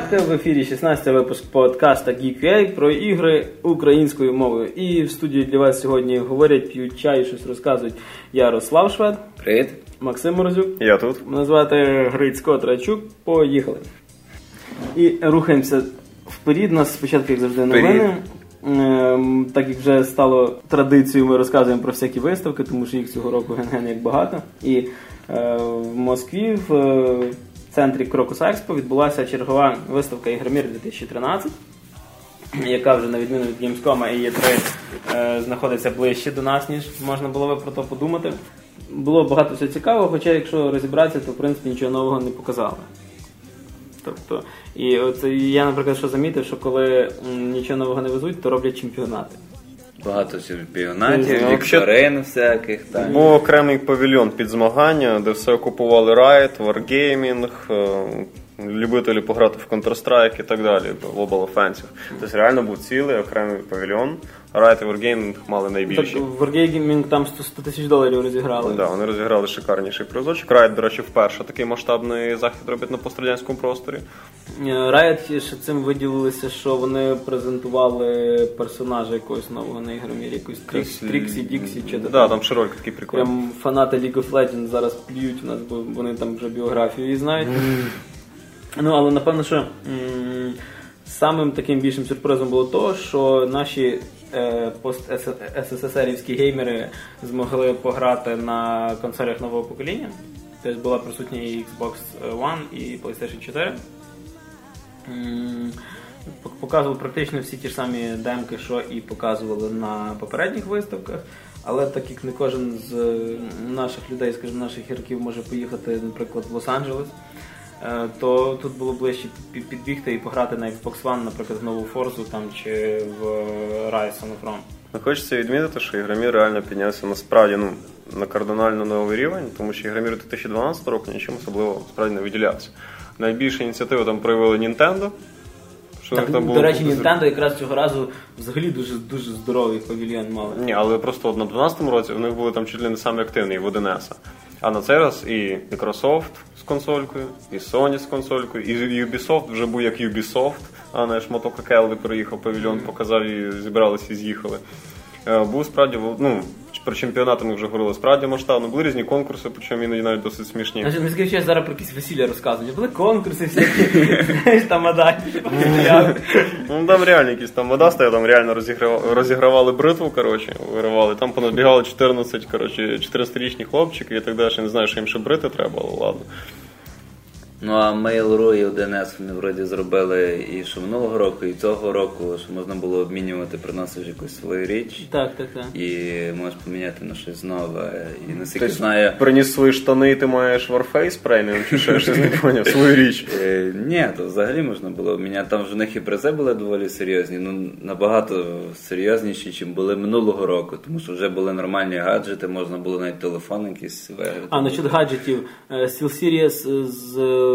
дівчатка, в ефірі 16 випуск подкаста Geek.ua про ігри українською мовою. І в студії для вас сьогодні говорять, п'ють чай, щось розказують Ярослав Швед, Привіт. Максим Морозюк. Я тут. Мене звати Грицько Трачук. Поїхали. І рухаємося вперед. Нас спочатку, як завжди, новини. Ем, Так як вже стало традицією, ми розказуємо про всякі виставки, тому що їх цього року ген-ген як багато. І е, в Москві в е, центрі Крокус Експо відбулася чергова виставка Ігромір 2013, яка вже на відміну від Gamescom і Є3 е, знаходиться ближче до нас, ніж можна було би про то подумати. Було багато всього цікавого, хоча якщо розібратися, то в принципі нічого нового не показали. Тобто, і от я, наприклад, що замітив, що коли нічого нового не везуть, то роблять чемпіонати. Багато чемпіонатів, Ну, вікторин всяких. Так. Був окремий павільйон під змагання, де все окупували Riot, Wargaming, е, любителі пограти в Counter-Strike і так далі, Global Offensive. Тобто реально був цілий окремий павільйон. Riot і Wargaming мали Так, найбільші. в Wargaming там 100 100 тисяч доларів розіграли. Да, вони розіграли шикарніший призочок. Riot, до речі, вперше такий масштабний захід робить на пострадянському просторі. Е, Riot ще цим виділилися, що вони презентували персонажа якогось нового на ігромірі, якусь Трікс, Тріксі, Діксі, чи Да, там широлька такий прикольний. Прям фанати League of Legends зараз плюють у нас, бо вони там вже біографію її знають. Ну, але напевно, що м, самим таким більшим сюрпризом було то, що наші е, пост-СССРівські геймери змогли пограти на консолях нового покоління. Тобто була присутня і Xbox One, і PlayStation 4. М, Показували практично всі ті ж самі демки, що і показували на попередніх виставках. Але так як не кожен з е, наших людей, скажімо, наших гірків може поїхати, наприклад, в Лос-Анджелес, е, то тут було ближче підбігти і пограти на Xbox One, наприклад, в нову Форзу там, чи в Rise on Throne. Ну, Хочеться відмітити, що Ігромір реально піднявся насправді ну, на кардинально новий рівень, тому що Ігромір 2012 року нічим особливо справді не виділявся. Найбільше ініціативу там проявили Nintendo. Що Так, там до речі. Nintendo якраз цього разу взагалі дуже дуже здоровий павільйон мали. Ні, але просто на 12-му році в них були там чуть ли не самі активні в 1С. А на цей раз і Microsoft з консолькою, і Sony з консолькою, і Ubisoft вже був як Ubisoft, а не шматок Келли приїхав, павільйон показав і зібралися і з'їхали. Е, Був справді ну, про чемпіонати ми вже говорили справді масштабно. Були різні конкурси, причому іноді навіть досить смішні. Значить, ми скажу, що я зараз про якісь весілля розказую. Були конкурси всякі, знаєш, там вода. Ну там реально якісь там вода стояла, там реально розігравали, бритву, коротше, виривали. Там понадбігали 14, коротше, 14-річні хлопчики і так далі. Не знаю, що їм ще брити треба, але ладно. Ну а Mail.ru і 1С вони вроді зробили і що минулого року, і цього року, що можна було обмінювати, приносиш якусь свою річ. Так, так, так. І можеш поміняти на щось нове. І наскільки знаю, Приніс свої штани, і ти маєш Warface преміум, чи що, я щось не поняв, свою річ. Е, ні, то взагалі можна було обміняти. Там ж в них і призи були доволі серйозні, ну набагато серйозніші, ніж були минулого року, тому що вже були нормальні гаджети, можна було навіть телефон якийсь виграти. А, насчет гаджетів. е, SteelSeries з е,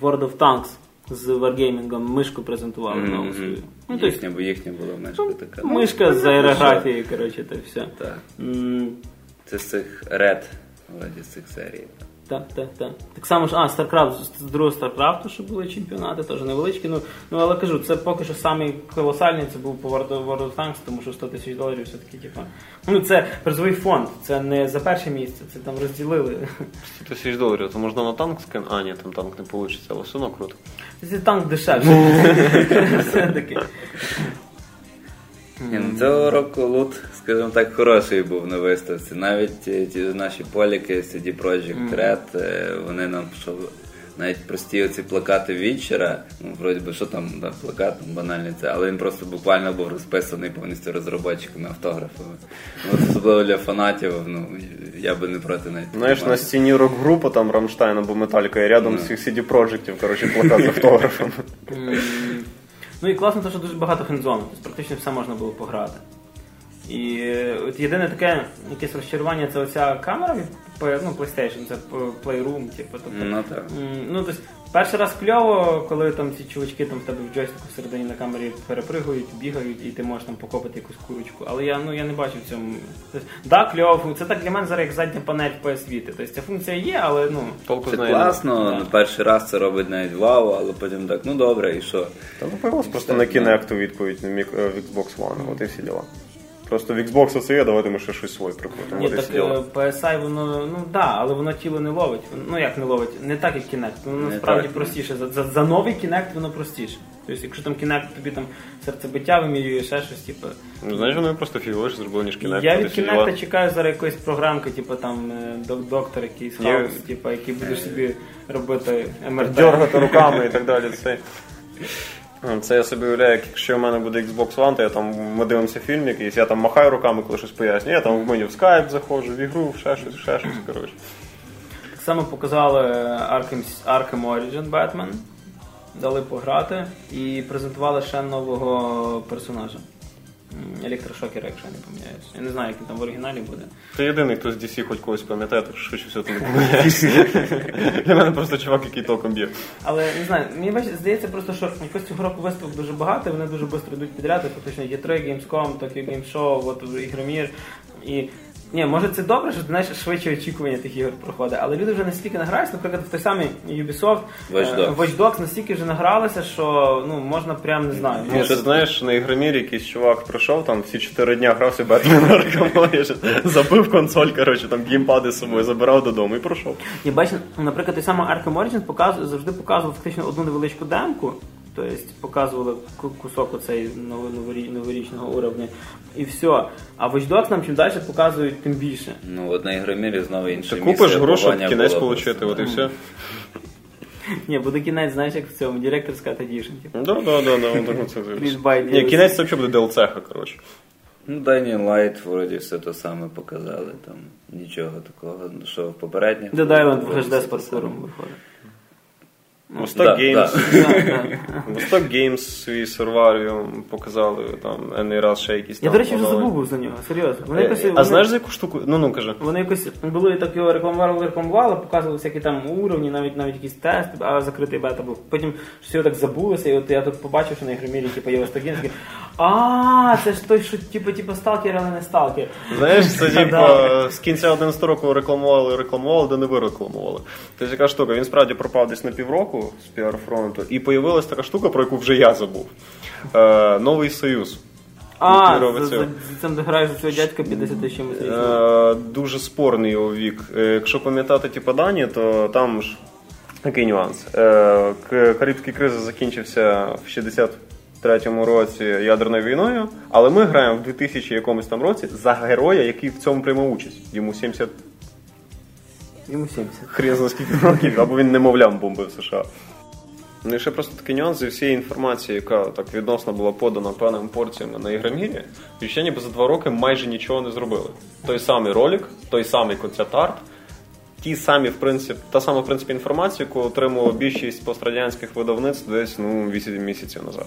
World of Tanks з Wargaming мишку презентували Мгм, нову свою. Ну, тобто, Їхня, бо їхня була мишка така. мишка з аерографією, коротше, та все. Так. Mm. Це з цих Red, з цих серій. Так, так, так. Так Так само ж, а, StarCraft, з другого StarCraft, що були чемпіонати, теж невеличкі. Ну, ну але кажу, це поки що самий колосальний, це був по World of, of Tanks, тому що 100 тисяч доларів все-таки, типу. Ну, це призовий фонд, це не за перше місце, це там розділили. 100 тисяч доларів, то можна на танк скин. А, ні, там танк не вийде, але все одно круто. Це танк дешевше. Все-таки. Ні, ну, цього року лут, скажімо так, хороший був на виставці. Навіть е, ті наші поліки, CD Projekt Red, е, вони нам що навіть прості оці плакати Вічера, ну вроді би, що там да, плакат, ну, банальний це, але він просто буквально був розписаний повністю розробочиками, автографами. Ну, особливо для фанатів, ну я би не проти навіть. Знаєш, на стіні рок-група, там Рамштайн або Металіка, і рядом всіх CD Projektів, коротше, плакат з автографами. Ну і класно, те, що дуже багато хендзону, тобто практично все можна було пограти. І от єдине таке якесь розчарування це оця камера від ну, PlayStation, це Playroom, типу. Тобто, Ну так. ну, тобто, Перший раз кльово, коли там ці чувачки там в тебе в джойстику всередині на камері перепригують, бігають, і ти можеш там покопати якусь курочку. Але я ну я не бачу в цьому. Тобто, да, кльово, це так для мене зараз як задня панель PS Vita. Тобто ця функція є, але ну. Толку Це з неї нема. класно, на перший раз це робить навіть вау, але потім так, ну добре, і що? Та ну просто на Kinect відповідь на мік- е, в Xbox One, от і всі діла. Просто в Xbox це є, давайте ми ще щось своє прикрутимо. Ні, От і так е, PSI воно, ну да, але воно тіло не ловить. Ну як не ловить? Не так, як Kinect. Воно Не насправді так. простіше. За, за, за новий Kinect воно простіше. Тобто, якщо там Kinect тобі там серцебиття вимірює, ще щось, типу. Ну, знаєш, вони просто фіговіше зробили, ніж Kinect. Я от і від діла. Kinect чекаю зараз якоїсь програмки, типу там е, док- доктор якийсь Є- хаус, типу, який будеш собі робити МРТ. дьоргати руками і так далі. Це, це я собі уявляю, як якщо в мене буде Xbox One, то я там ми дивимося фільм якийсь, я там махаю руками, коли щось пояснюю. Я там в меню в Skype заходжу, в ігру, ще щось, ще щось. Коротше. Так само показали Arkham, Arkham Origin Batman, дали пограти і презентували ще нового персонажа. М, Електрошокера, якщо я не помиляюсь. Я не знаю, як він там в оригіналі буде. Ти єдиний, хто з DC хоч когось пам'ятає, так що все тут ти не. Для мене просто чувак, який током б'є. Але не знаю, мені бачить, здається просто, що якось цього року виставок дуже багато, вони дуже швидко йдуть підряд, фактично є 3 Gamescom, Tokyo Game Show, от Ігромір. І ні, може це добре, що знаєш, швидше очікування тих ігор проходить, але люди вже настільки награються, наприклад, в той самий Ubisoft, Watch е, Dogs. Watch Dogs настільки вже награлися, що ну можна прям не знаю. Ні, ти знаєш, на ігромірі якийсь чувак прийшов, там всі 4 дня грався Бетмен Origin, забив консоль, коротше, там геймпади з собою забирав додому і пройшов. І бачите, наприклад, той самий Arkham Origins показує, завжди показував фактично одну невеличку демку. Тобто показували кусок оцей новорічного уровня. І все. А Watch Dogs нам чим далі показують тим більше. Ну, от на ігромірі знову інше Ти купиш гроші, кінець отримати, от і все. Ні, буде кінець, знаєш, як в цьому Cut Edition. Типу. Да, да, да, да, так це Ні, кінець це взагалі буде DLC, коротше. Ну, Dying Light вроді все те саме показали, там нічого такого, ну, що в попередніх. Dead Island в HD з паркуром виходить. Восток Да, Games. да. Восток Games свій серваріум показали, там, енний раз ще якісь Я, там до речі, вже забув за нього, серйозно. Вони Е, якось, А вони- знаєш за яку штуку? Ну, ну, кажи. Вони якось були так його рекламували, рекламували, показували всякі там уровні, навіть навіть якісь тести, а закритий бета був. Потім все так забулося, і от я тут побачив, що на ігромірі, типу, є Восток такий, а це ж той, що типу, типу сталкер, але не сталкер. Знаєш, це типу з кінця 11 року рекламували, рекламували, де не ви рекламували. Тобто яка штука, він справді пропав десь на півроку з піар-фронту, і появилась така штука, про яку вже я забув. Е, Новий Союз. А, Який за, за, за граєш за цього дядька 50 чимось років. Е, дуже спорний його вік. Е, Якщо пам'ятати ті дані, то там ж такий нюанс. Е, Карибський кризис закінчився в 63-му році ядерною війною, але ми граємо в 2000 якомусь там році за героя, який в цьому приймав участь. Йому 70 Йому 70. хрін за скільки років, або він немовлям бомбив США. Ну і ще просто такий нюанс зі всієї інформації, яка так відносно була подана певними порціями на ігромірі, ще ніби за два роки майже нічого не зробили. Той самий ролик, той самий концепт-арт, ті самі, в принципі, та сама в принципі інформація, яку отримувала більшість пострадянських видавництв десь ну, 8 місяців назад.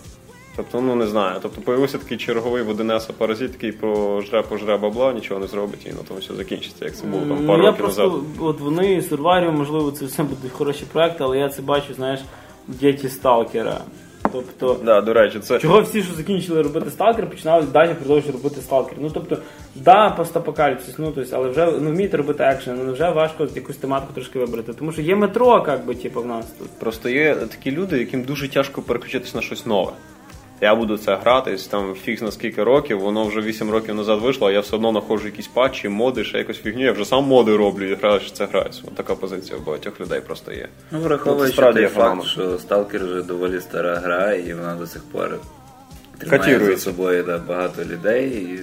Тобто, ну не знаю. Тобто появився такий черговий в 1С паразит, який пожре, пожре бабла, нічого не зробить, і на тому все закінчиться, як це було там Ну, пару я років просто, назад. от вони, Сурваріум, можливо, це все будуть хороші проекти, але я це бачу, знаєш, діті сталкера. Тобто, Да, до речі, це чого всі, що закінчили робити сталкер, починали далі продовжувати робити сталкер. Ну тобто, да, постапокаліпсис, ну тобто, але вже ну, вмієте робити екшен, ну вже важко якусь тематику трошки вибрати. Тому що є метро, як би, типу, в нас тут. Просто є такі люди, яким дуже тяжко переключитись на щось нове. Я буду це гратись, там фіг на скільки років, воно вже 8 років назад вийшло, а я все одно знаходжу якісь патчі, моди, ще якось фігню, я вже сам моди роблю і граю, що це граюсь. Така позиція в багатьох людей просто є. Ну, Ну, враховуючи ну, той факт, що Сталкер вже доволі стара гра, і вона до сих пор тримає за собою да, багато людей. І,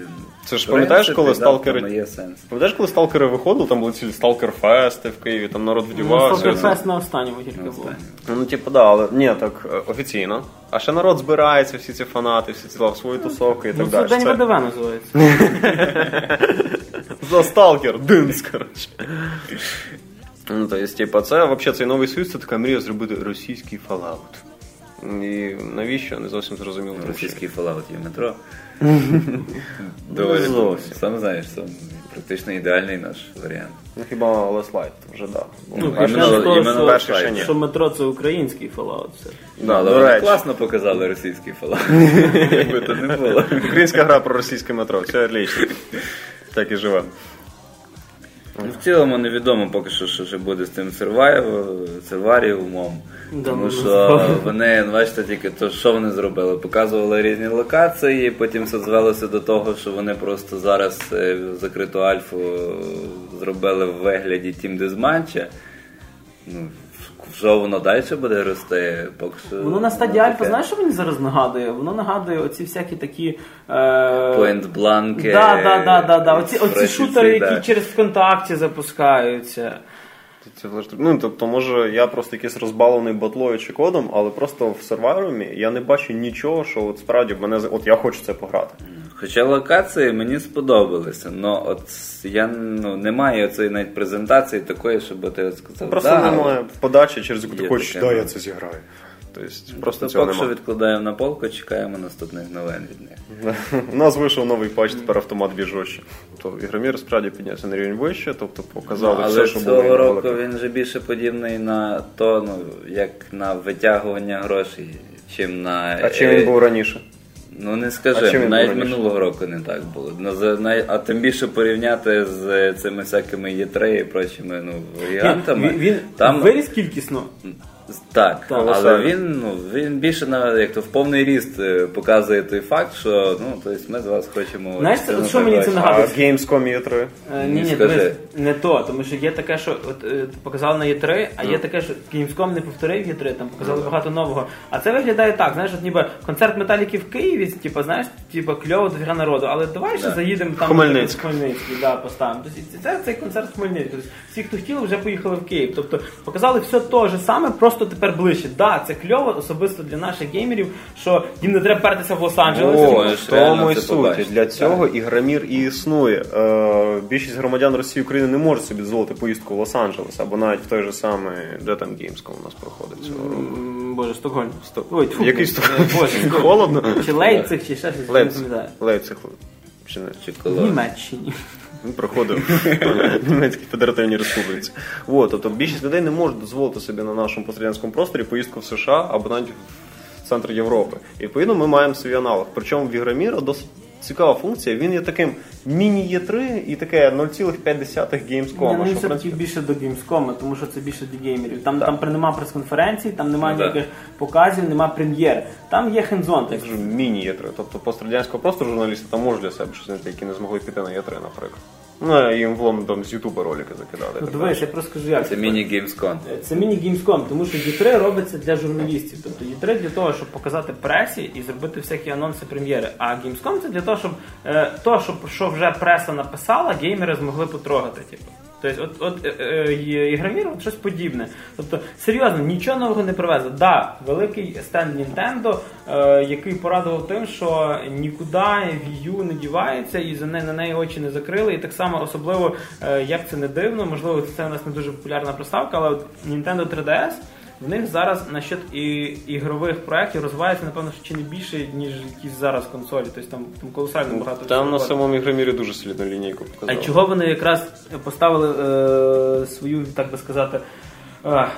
Це ж пам'ятаєш, коли сталкери- є сенс. Пам'ятаєш, коли сталкери виходили, там були цілі сталкер-фести в Києві, там народ Ну, вдівався. Сталкерфест на останньому тільки На був. Ну, типу, да, але ні, так е, офіційно. А ще народ збирається, всі ці фанати, всі ці свої тусовки і Ну, так це. День ВДВ називається. За сталкер, динс, коротше. Ну, то есть, типа, це взагалі цей новий союз, це така мрія зробити російський Fallout. І навіщо? Не зовсім зрозуміло. Ну, Російський Fallout є метро. Ну, Доволі зовсім. сам знаєш, сам практично ідеальний наш варіант. Ну хіба Light вже да. Ну, іменно що, метро це український. Да, але класно показали російський фалат. Якби то не було. Українська гра про російське метро, все отлично. Так і живе. Ну, В цілому невідомо поки що, що ще буде з тим серваріумом. Да, Тому що вони, бачите, тільки то, що вони зробили? Показували різні локації, потім все звелося до того, що вони просто зараз е, закриту альфу зробили в вигляді Тім Дезманча. Ну, що воно далі буде рости? Поки що, Воно на стадії альфа, знаєш, що мені зараз нагадує? Воно нагадує оці всякі такі. Е... Point бланки. Да, да, да, да, да. Оці, оці шутери, да. які через ВКонтакті запускаються. Це Ну, тобто, може, я просто якийсь розбалений батлою чи кодом, але просто в серварумі я не бачу нічого, що от справді мене з- от я хочу це пограти. Хоча локації мені сподобалися, але от я ну, немає цієї навіть презентації такої, щоб ти сказав. Просто да, немає подачі, через яку ти хочеш, да, ну. я це зіграю. Тобто, просто То цього поки що відкладаємо на полку, чекаємо наступних новин від них. У нас вийшов новий патч, тепер автомат більш жорстче. Тобто Ігромір справді піднявся на рівень вище, тобто показали Ну, але все, що цього року він же більше подібний на то, ну, як на витягування грошей, чим на. А чим він був раніше? Ну не скажи, навіть минулого року не так було. Ну, за- най- А тим більше порівняти з цими всякими Є3 і прочими ну, гігантами. Він, він там виріс кількісно. Так, Так. але Колосально. він ну він більше на як то в повний ріст е, показує той факт, що ну тобто ми з вас хочемо Знаєш, от що мені це. А нагадує? в Gamescom є 3. Е, Ні, Ні, ні, дивись, не то, тому що є таке, що от е, показали на Є3, а є таке, що Gamescom не повторив Є3, там показали багато нового. А це виглядає так, знаєш, от ніби концерт металіки в Києві, типу, знаєш, типу кльово дофіга народу, але давай ще заїдемо там Хмельницьк. в Хмельницький, да, поставимо. Тобто це цей концерт в Хмельницький. Тобто, всі, хто хотіли, вже поїхали в Київ. Тобто показали все те ж саме, просто тепер ближче. Да, це кльово, особисто для наших геймерів, що їм не треба пертися в Лос-Анджелес. О, в тому і суті. Для цього ігромір і існує. Е, більшість громадян Росії України не можуть собі дозволити поїздку в Лос-Анджелес або навіть в той же самий, де там Gamescom у нас проходить цього року. Боже, Стокгольм. Сто- Ой, тьфу, Який Стокгольм? Боже, Холодно? Чи Лейпциг, чи ще щось, Лейпциг. Лейпциг. Чи не? Чи В. Німеччині. Він проходив в Німецькій Федеративній Республіці. От, тобто більшість людей не можуть дозволити собі на нашому пострадянському просторі поїздку в США або навіть в центр Європи. І відповідно ми маємо свій аналог. Причому в Ігроміра досить цікава функція. Він є таким міні е 3 і таке 0,5 Ні, Gamescom. ну, він все-таки більше до Gamescom, тому що це більше для геймерів. Там, Так. там при- нема прес-конференцій, там немає Ну, ніяких ніяких показів, нема прем'єр. Там є хендзон. Так. Кажу, міні-Є3. Тобто пострадянського простору журналісти там можуть для себе щось знайти, які не змогли піти на Є3, наприклад. Ну, їм влом там з Ютуба ролики закидали. Ну, дивись, я просто скажу, як Це міні-геймскон. Це міні-геймском, тому що Є3 робиться для журналістів. Тобто Є3 для того, щоб показати пресі і зробити всякі анонси прем'єри. А Gamescom це для того, щоб е, то, що, що вже преса написала, геймери змогли потрогати. Типу. Тобто, от, от е, е, є- щось подібне. Тобто, серйозно, нічого нового не привезли. Да, великий стенд Нінтендо, е, який порадував тим, що нікуди Wii U не дівається і за неї на неї очі не закрили. І так само особливо, е, як це не дивно, можливо, це у нас не дуже популярна приставка, але от Nintendo 3DS. В них зараз насчет і ігрових проєктів розвивається, напевно, чи не більше, ніж якісь зараз консолі. Тобто там, там колосально багато. Там на самому ігромірі дуже солідну лінійку А чого вони якраз поставили е, свою, так би сказати,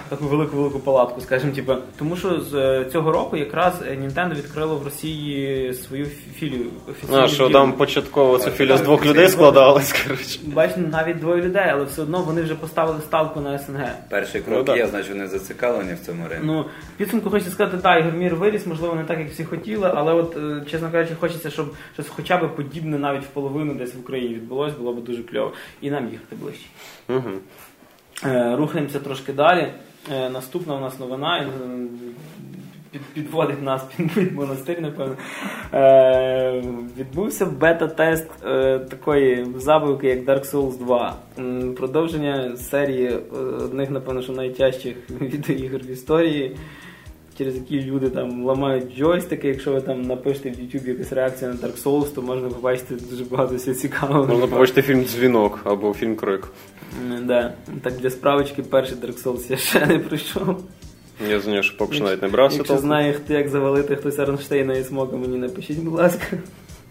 таку велику велику палатку, скажімо, типу, тому що з е, цього року якраз Nintendo відкрило в Росії свою філію. офіційну А, що філію. там початково це філя з двох людей складалась, коротше. Бачите, навіть двоє людей, але все одно вони вже поставили ставку на СНГ. Перший Ну, крок так. є, значить вони зацікавлені в цьому ринку. Ну, підсумку хочеться сказати, так, Ігор Мір виріс, можливо, не так, як всі хотіли, але от, е, чесно кажучи, хочеться, щоб щось хоча б подібне навіть в половину десь в Україні відбулось, було б дуже кльово. І нам їхати ближче. Угу. Е, Рухаємося трошки далі. Е, Наступна у нас новина. Під, підводить нас під, монастир, напевно. Е, відбувся бета-тест такої забавки, як Dark Souls 2. Продовження серії одних, напевно, що найтяжчих відеоігр в історії. Через які люди там ламають джойстики, якщо ви там напишете в YouTube якась реакція на Dark Souls, то можна побачити дуже багато всього цікавого. Можна побачити фільм Дзвінок або фільм Крик. Да. Так для справочки перший Dark Souls я ще не пройшов. Я нього ще поки що навіть не брався. Якщо толком. знає, хто як завалити хтось Арнштейна і смока, мені напишіть, будь ласка,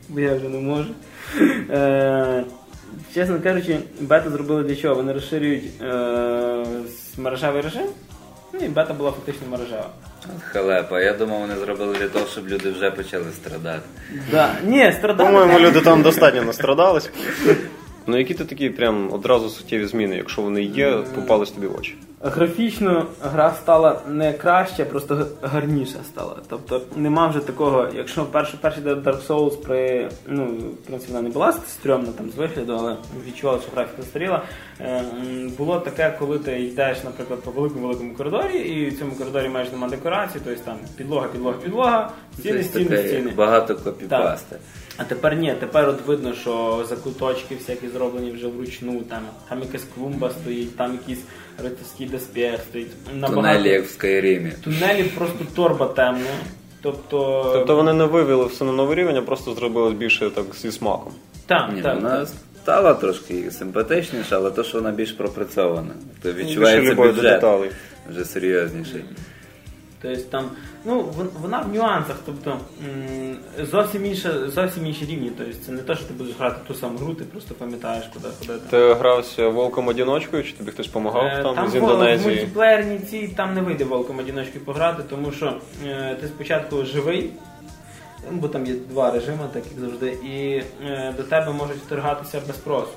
бо я вже не можу. Е, чесно кажучи, бета зробили для чого? Вони розширюють е, мережевий режим. Ну і бета була фактично мережева. От халепа. Я думав, вони зробили для того, щоб люди вже почали страдати. Да. Ні, страдали. По-моєму, люди там достатньо настрадались. Ну які то такі прям одразу суттєві зміни, якщо вони є, попались тобі в очі. Графічно гра стала не краще, просто гарніша стала. Тобто нема вже такого, якщо перший, перший Dark Souls при ну, в принципі, вона не була стрьомна там з вигляду, але відчувала, що графіка застаріла. Е, було таке, коли ти йдеш, наприклад, по великому великому коридорі, і в цьому коридорі майже немає декорації, тобто там підлога, підлога, підлога, стіни, стіни, стіни. Багато копіпасти. А тепер ні, тепер от видно, що закуточки всякі зроблені вже вручну, там, там якась клумба стоїть, там якийсь рицарський доспіх стоїть. Тунелі, як в Скайрімі. Тунелі просто торба темна. Тобто. Тобто вони не вивели все на новий рівень, а просто зробили більше так зі смаком. так, Ні, так, вона так. стала трошки симпатичніша, але то, що вона більш пропрацьована. То відчувається любові до бюджет деталей. вже серйозніший. Тобто там, ну, вона в нюансах, тобто зовсім інше, зовсім інші рівні. Тобто це не те, що ти будеш грати ту саму гру, ти просто пам'ятаєш, куди ходити. Ти грався волком одіночкою, чи тобі хтось допомагав Е, там, з в- в Індонезії? мультиплеєрній цій там не вийде волком одіночки пограти, тому що е, ти спочатку живий, ну, бо там є два режими, так як завжди, і е, до тебе можуть вторгатися без спросу.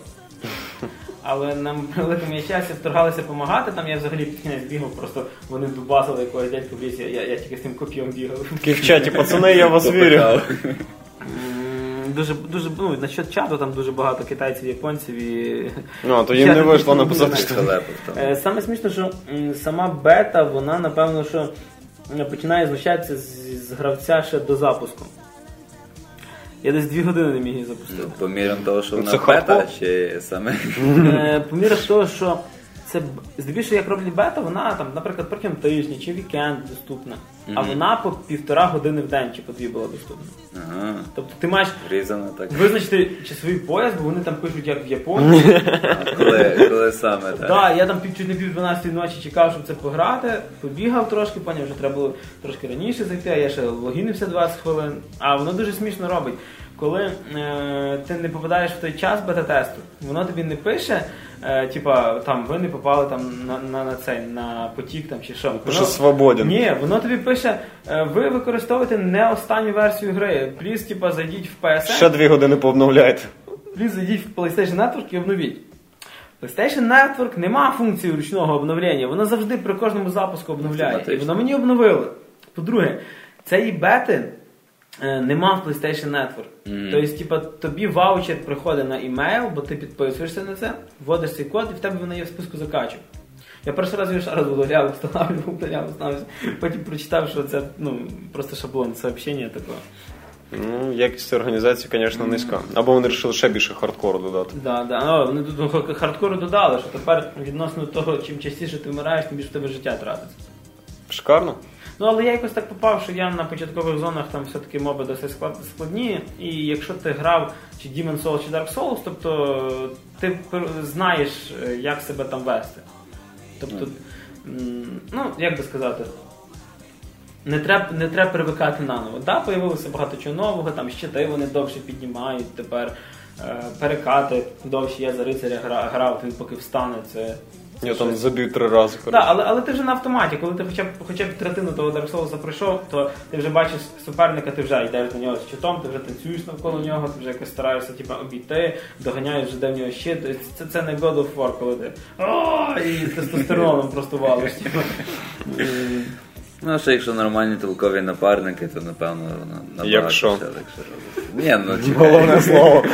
Але нам великому щастя вторгалися допомагати, там я взагалі під кінець бігав, просто вони дубасили якогось дядька в лісі, я, я тільки з тим коп'єм бігав. Такий в чаті, пацани, я вас вірю. Дуже, дуже, ну, насчет чату там дуже багато китайців, японців і. Ну, то їм не вийшло написати, що тому. Е, Саме смішно, що сама бета, вона напевно, що починає знущатися з, з гравця ще до запуску. Я десь дві години не міг її запустити. Ну, Поміром того, що Ну, вона це бета, чи саме Е, По того, що це здебільшого, як роблять бета, вона там, наприклад, протягом тижня чи вікенд доступна. А вона по півтора години в день чи по дві була доступна. ага, Тобто ти маєш різано так. визначити часовий пояс, бо вони там пишуть як в Японії. Коли, коли саме так. Так, я там пів чуть не пів 12 ночі чекав, щоб це пограти, побігав трошки, поняв, вже треба було трошки раніше зайти, а я ще логінився 20 хвилин. А воно дуже смішно робить. Коли е, ти не попадаєш в той час бета-тесту, воно тобі не пише, е, типа там ви не попали там на, на, на цей на потік там чи що. Пише Воно- «Свободен». Ні, воно тобі пише, е, ви використовуєте не останню версію гри. Пліз, типа, зайдіть в PSN. Ще дві години пообновляйте. Плюс зайдіть в PlayStation Network і обновіть. PlayStation Network нема функції ручного обновлення, воно завжди при кожному запуску обновляє. І воно мені обновило. По-друге, цієї бети е, нема в PlayStation Network. Мгм. Тобто, типа, тобі ваучер приходить на імейл, бо ти підписуєшся на це, вводиш цей код і в тебе воно є в списку закачок. Я перший раз його ще раз удаляв, встановлював, удаляв, встановлював. Потім прочитав, що це ну, просто шаблон сообщення такого. Ну, якість організації, звісно, низька. Або вони вирішили ще більше хардкору додати. Да, да. Ну, вони тут хардкору додали, що тепер відносно того, чим частіше ти вмираєш, тим більше в тебе життя тратиться. Шикарно. Ну але я якось так попав, що я на початкових зонах там все-таки моби досить складні. І якщо ти грав чи Demon Souls, чи Dark Souls, тобто ти знаєш, е, як себе там вести. Тобто, ну, як би сказати. Не треба, не треба привикати наново. Да, появилося багато чого нового, там щити вони довше піднімають тепер. е, Перекати довше я за рицаря грав, він поки встане. Це Я там забив три рази. коротше. але, але ти вже на автоматі, коли ти хоча б хоча б третину того Dark Souls пройшов, то ти вже бачиш суперника, ти вже йдеш до нього з щитом, ти вже танцюєш навколо нього, ти вже якось стараєшся типу, обійти, доганяєш вже де в нього щит. Тобто Це, це не God of War, коли ти і тестостероном просто валиш. Ну, що якщо нормальні толкові напарники, то напевно набагато Якщо. Ні, ну чекай. Головне слово.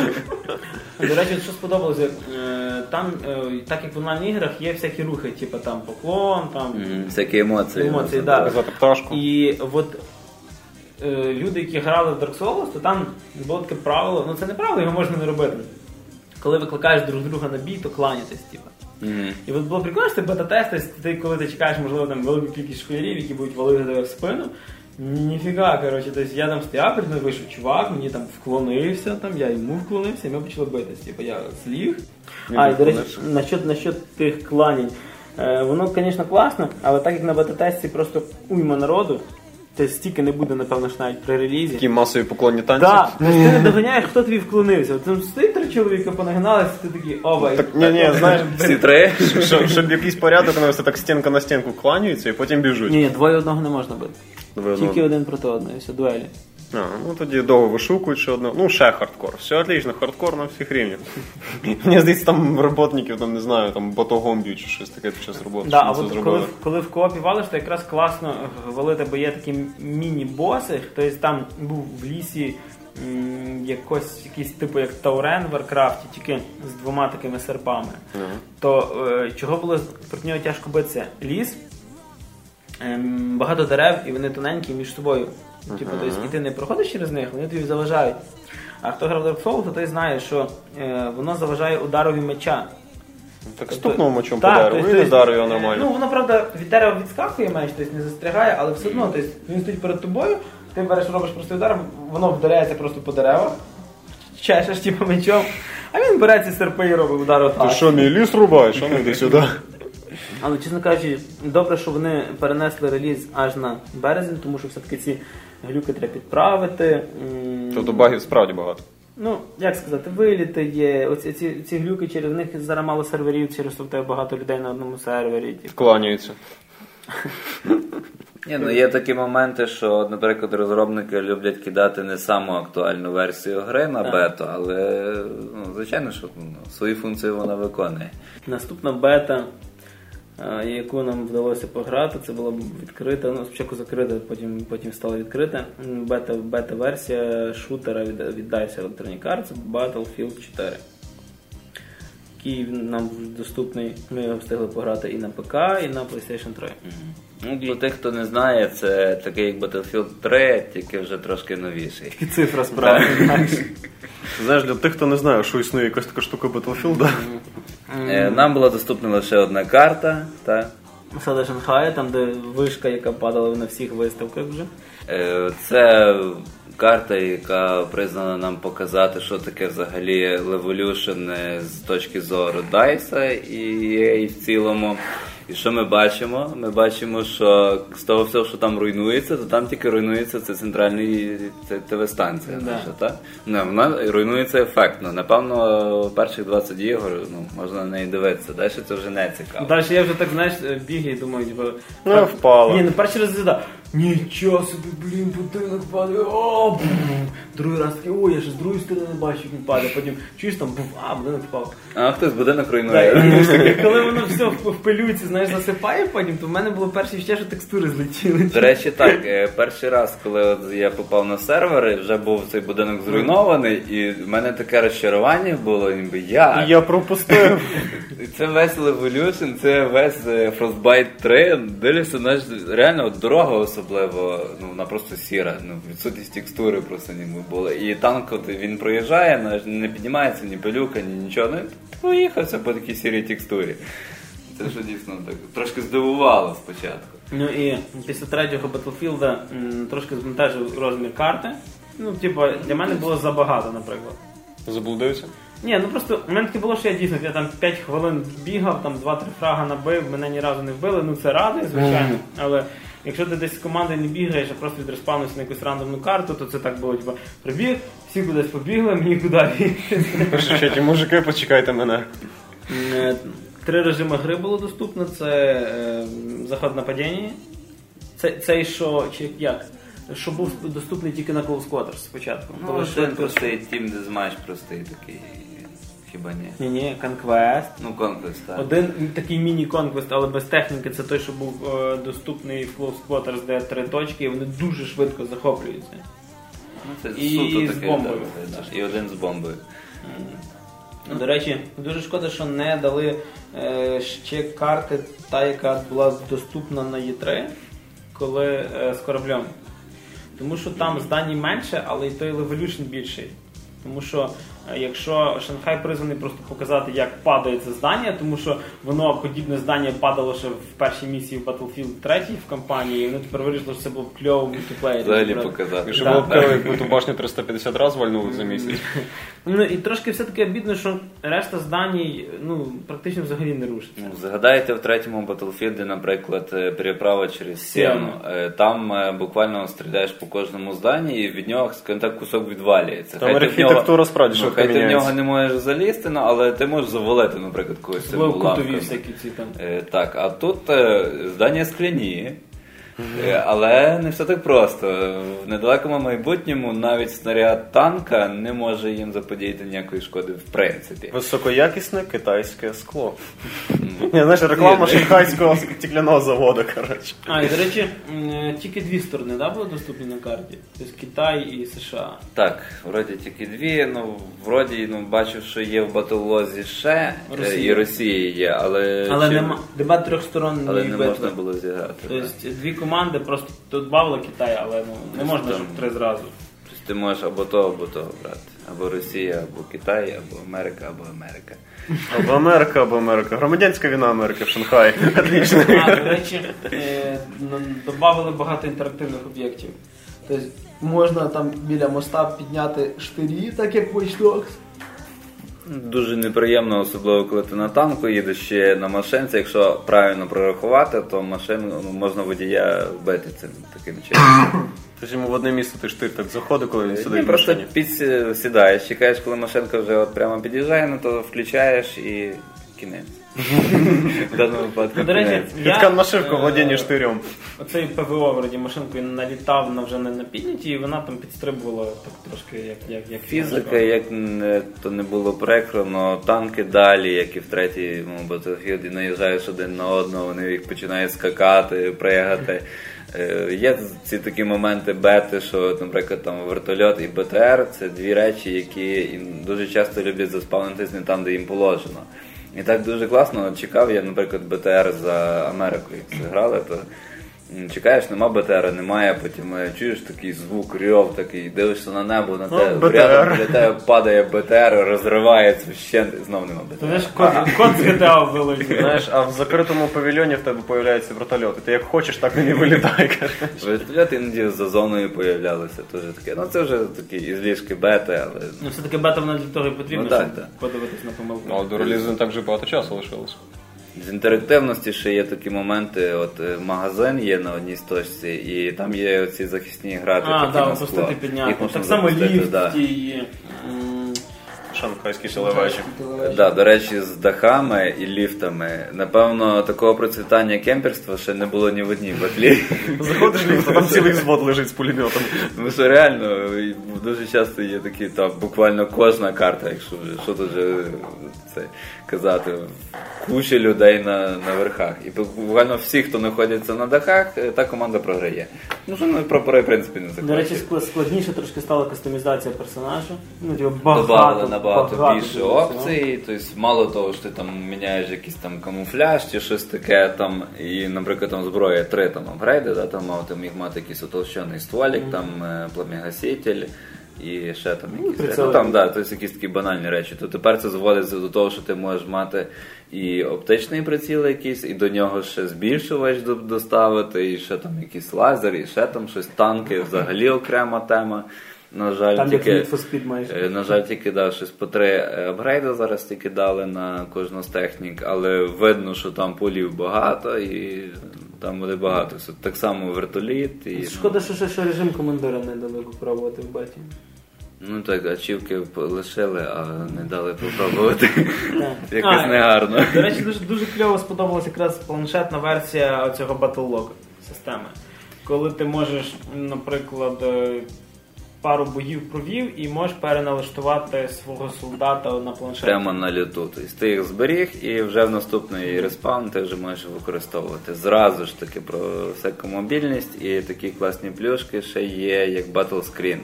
До речі, що сподобалося, е, там, е, так як в онлайн-іграх, є всякі рухи, типу там поклон, там Всякі емоції. Емоції, да. пташку. І от е, люди, які грали в Dark Souls, то там було таке правило, ну це не правило, його можна не робити. Коли викликаєш друг друга на бій, то кланятись, типу. Мгм. І от було прикольно, що ти бета-тести, ти коли ти чекаєш, можливо, там велику кількість школярів, які будуть валити тебе в спину. Ніфіга, коротше, тобто я там стояв, перед мною вийшов чувак, мені там вклонився, там, я йому вклонився, і ми почали битись. Типу я. Він А, і до речі, насчет, насчет тих кланів. Е, воно, звісно, класно, але так як на бета-тесті просто уйма народу, те стільки не буде, напевно, ж навіть при релізі. Такі масові поклонні танці. Так, ти не доганяєш, хто тобі вклонився. Там стоїть три чоловіка, понагиналися, ти такий, оба. Так, ні, ні, знаєш, Всі три. щоб, щоб якийсь порядок, вони все так стінка на стінку кланяються і потім біжуть. Ні, ні, двоє одного не можна бити. Ви Тільки один проти одного, все, дуелі. А, ну тоді довго вишукують ще одне. Ну, ще хардкор. Все отлично, хардкор на всіх рівнях. Мені здається, там роботників, там не знаю, там ботогом б'ють чи щось таке під час роботи. Да, а от коли, коли в коопі валиш, то якраз класно валити, бо є такі міні-боси, хтось там був в лісі м, якось, якийсь типу як Таурен в Варкрафті, тільки з двома такими серпами. То е, чого було проти нього тяжко битися? Ліс, ем, багато дерев, і вони тоненькі між собою. Типу, тобто, і ти не проходиш через них, вони тобі заважають. А хто грав Dark Souls, то той знає, що е, воно заважає ударові меча. Так стукнув мочом по дереву тобто, і не тобто, вдарив його е, нормально. Ну, воно, правда, від дерева відскакує меч, тобто не застрягає, але все одно, тобто, він стоїть перед тобою, ти береш, робиш простий удар, воно вдаряється просто по деревах, чешеш типу мечом, а він бере ці серпи і робить удар Ти що, мій ліс рубаєш? А ну йди сюди. Але, чесно кажучи, добре, що вони перенесли реліз аж на березень, тому що все-таки ці глюки треба підправити. Тобто багів справді багато. Ну, як сказати, виліти є. Оці ці, ці глюки через них зараз мало серверів, через що в тебе багато людей на одному сервері. типу. Кланяються. Ні, ну є такі моменти, що, наприклад, розробники люблять кидати не саму актуальну версію гри на Так. бету, але ну, звичайно, що ну, свої функції вона виконує. Наступна бета, яку нам вдалося пограти, це була відкрита, ну спочатку закрита, потім, потім стала відкрита. Бета, бета-версія шутера від, від DICE Electronic Arts Battlefield 4. Який нам доступний, ми його встигли пограти і на ПК, і на PlayStation 3. Ну, для тих, хто не знає, це такий як Battlefield 3, тільки вже трошки новіший. І цифра справді. знаєш. Для тих, хто не знає, що існує якась така штука Battlefield? Е, Нам була доступна лише одна карта, так? Сада Шанхая, там де вишка, яка падала на всіх виставках вже. Е, Це карта, яка признана нам показати, що таке взагалі Levolution з точки зору Дайса і EA в цілому. І що ми бачимо? Ми бачимо, що з того всього, що там руйнується, то там тільки руйнується це центральний це ТВ-станція Да. наша, так? Не, вона руйнується ефектно. Напевно, перших 20 ігор ну, можна на неї дивитися. Далі це вже не цікаво. Далі я вже так, знаєш, бігаю і думаю, типу, Ну, так, впала. Ні, ну перший раз звізда. Нічого собі, блін, будинок падає. О, бум. Другий раз такий, ой, я ще з другої сторони бачу, як він падає. Потім чуєш там, був, а, будинок впав. А хтось будинок руйнує. і коли воно все в, в пилюці, знаєш, засипає потім, то в мене було перше ще, що текстури злетіли. До речі, так, е, перший раз, коли от я попав на сервери, вже був цей будинок зруйнований, і в мене таке розчарування було, ніби я. Я пропустив. Це весь Levolution, це весь е, Frostbite 3. Дивлюся, знаєш, реально от дорога особливо, ну вона просто сіра, ну відсутність текстури просто ніби була. І танк, от він проїжджає, не піднімається ні пилюка, ні нічого. Ну, проїхався по такій сірій текстурі. Це що дійсно так трошки здивувало спочатку. Ну і після третього Battlefield м, трошки збентежив розмір карти. Ну, типу, для мене було забагато, наприклад. Заблудився? Ні, ну просто у мене таке було, що я дійсно я там 5 хвилин бігав, там 2-3 фрага набив, мене ні разу не вбили. Ну це радує, звичайно. Але якщо ти десь з командою не бігаєш, а просто відреспавнився на якусь рандомну карту, то це так було, типу, прибіг, всі кудись побігли, мені куди бігти. Мужики, почекайте мене. Е, Три режими гри було доступно: це е, заход нападіння. Це, цей що, чи як? Що був доступний тільки на Close Quarters спочатку. Ну, Коли швидко- простий Team Deathmatch простий такий. Хіба ні? Ні, ні, Conquest. Ну, конкурс, так. Один такий міні-конквест, але без техніки, це той, що був е, доступний в Close Quarters, де три точки, і вони дуже швидко захоплюються. Ну, це І суто з бомбою. так. І один з бомбою. До речі, дуже шкода, що не дали е, ще карти, та, яка була доступна на Є3, коли е, з кораблем. Тому що там здані менше, але і той Levolution більший. Тому що Е, Якщо Шанхай призваний просто показати, як падає це здання, тому що воно подібне здання падало ще в першій місії в Battlefield 3 в кампанії, і вони тепер вирішили, що це було кльово в мультиплеєрі. Взагалі показати. І що було б кльово, якби ту башню 350 разів вальнули за місяць. Ну і трошки все-таки обідно, що решта зданій ну, практично взагалі не рушиться. Ну, Згадайте в третьому Battlefield, наприклад, е, переправа через Сіну. Е, Там е, буквально стріляєш по кожному зданні, і від нього, скажімо так, кусок відвалюється. Там архітектура нього- справді Хай ти в нього не можеш залізти, ну, але ти можеш завалити, наприклад, когось всякі ці там. Е, Так, а тут е, здання скляні. Е, Але не все так просто. В недалекому майбутньому навіть снаряд танка не може їм заподіяти ніякої шкоди в принципі. Високоякісне китайське скло. Ні, знаєш, реклама шанхайського стекляного заводу, коротше. А, і до речі, е, тільки дві сторони да, були доступні на карті. Тобто Китай і США. Так, вроді тільки дві. Ну, вроді, ну, бачив, що є в батлозі ще е, Росія. і Росія є, але, Але чи- нема нема трьохсторонньої але не битви. можна було зіграти. Тобто дві команди просто тут бавили Китай, але ну, не можна щоб три зразу. Тобто ти можеш або то, або то брати. Або Росія, або Китай, або Америка, або Америка. Або Америка, або Америка. Громадянська війна Америки в Шанхаї. Отлично. А, до речі, е, додали багато інтерактивних об'єктів. Тобто можна там біля моста підняти штирі, так як Watch Dogs. Дуже неприємно, особливо коли ти на танку їдеш ще на машинці. Якщо правильно прорахувати, то машину ну, можна водія вбити цим таким чином. Тож йому в одне місце ти штир так заходить, коли він сюди. просто машині. підсідаєш, чекаєш, коли машинка вже от прямо під'їжджає, ну то включаєш і кінець. В даному випадку До речі, Така нашивка е, владіння штирем. Оцей ПВО вроді машинкою налітав на вже не на підняті, і вона там підстрибувала так трошки як, як, як Фізика, як не, то не було прекрано, танки далі, як і в третьому Battlefield, наїжджаєш один на одного, вони їх починають скакати, пригати. Е, Є ці такі моменти бети, що, наприклад, там вертольот і БТР це дві речі, які дуже часто люблять заспавнитись не там, де їм положено. І так дуже класно. Чекав я, наприклад, БТР за Америкою грали, то чекаєш, нема БТР, немає, потім е, чуєш такий звук, рьов такий, дивишся на небо, на Ну, те, БТР. рядом тебе падає БТР, розривається і знов нема БТР. знаєш, код, код з GTA вилазить. Знаєш, а в закритому павільйоні в тебе появляються вертольоти. Ти як хочеш, так і вилітає. коротше. Вертольоти іноді за зоною появлялися, теж таке. Ну це вже такі ізлішки бети, але Ну, все-таки бета вона для того і потрібна, Ну, так, щоб так. подивитись на помилку. Ну, Але до релізу не так вже багато часу лишилось. З інтерактивності ще є такі моменти, от е, магазин є на одній точці, і там є оці захисні грати. А, такі да, на скло. підняти. Їх можна Так само запустити, ліфт да. і... м, Шанхайські телевежі. Да, до речі, з дахами і ліфтами. Напевно, такого процвітання кемперства ще не було ні в одній батлі. Заходиш в ліфт, а там цілий взвод лежить з пулеметом. Тому що реально дуже часто є такі, там буквально кожна карта, якщо вже що тут вже це казати, куча людей на, на верхах. І буквально всі, хто знаходиться на дахах, е, та команда програє. Ну що ну, прапори, в принципі, не До речі, складніше трошки стала кастомізація персонажа. Ну, типу, багато, Добавили набагато багато більше опцій. Тобто, мало того, що ти там міняєш якийсь там камуфляж чи щось таке, там, і, наприклад, там зброя три там апгрейди, да, там мав ти міг мати якийсь утолщений стволік, там е, пламігаситель. І ще там якісь прицели. ну, там, да, тобто якісь такі банальні речі. То тепер це зводиться до того, що ти можеш мати і оптичний приціл якийсь, і до нього ще збільшувач доставити, і ще там якийсь лазер, і ще там щось танки, взагалі окрема тема. На жаль, Там тільки, for Speed майже. На жаль, тільки да, щось по три е, апгрейди зараз тільки дали на кожну з технік, але видно, що там полів багато і там буде багато. Все Так само вертоліт і Шкода, що ще, режим командира не дали попробувати в беті. ну так, ачівки лишили, а не дали попробувати. Якось негарно. До речі, дуже, дуже кльово сподобалася якраз планшетна версія цього Battle Log системи. Коли ти можеш, наприклад, е, пару боїв провів і можеш переналаштувати свого солдата на планшет. Прямо на люту. Тобто ти їх зберіг і вже в наступний респаун ти вже можеш використовувати. Зразу ж таки про всяку мобільність і такі класні плюшки ще є, як Battle Screen.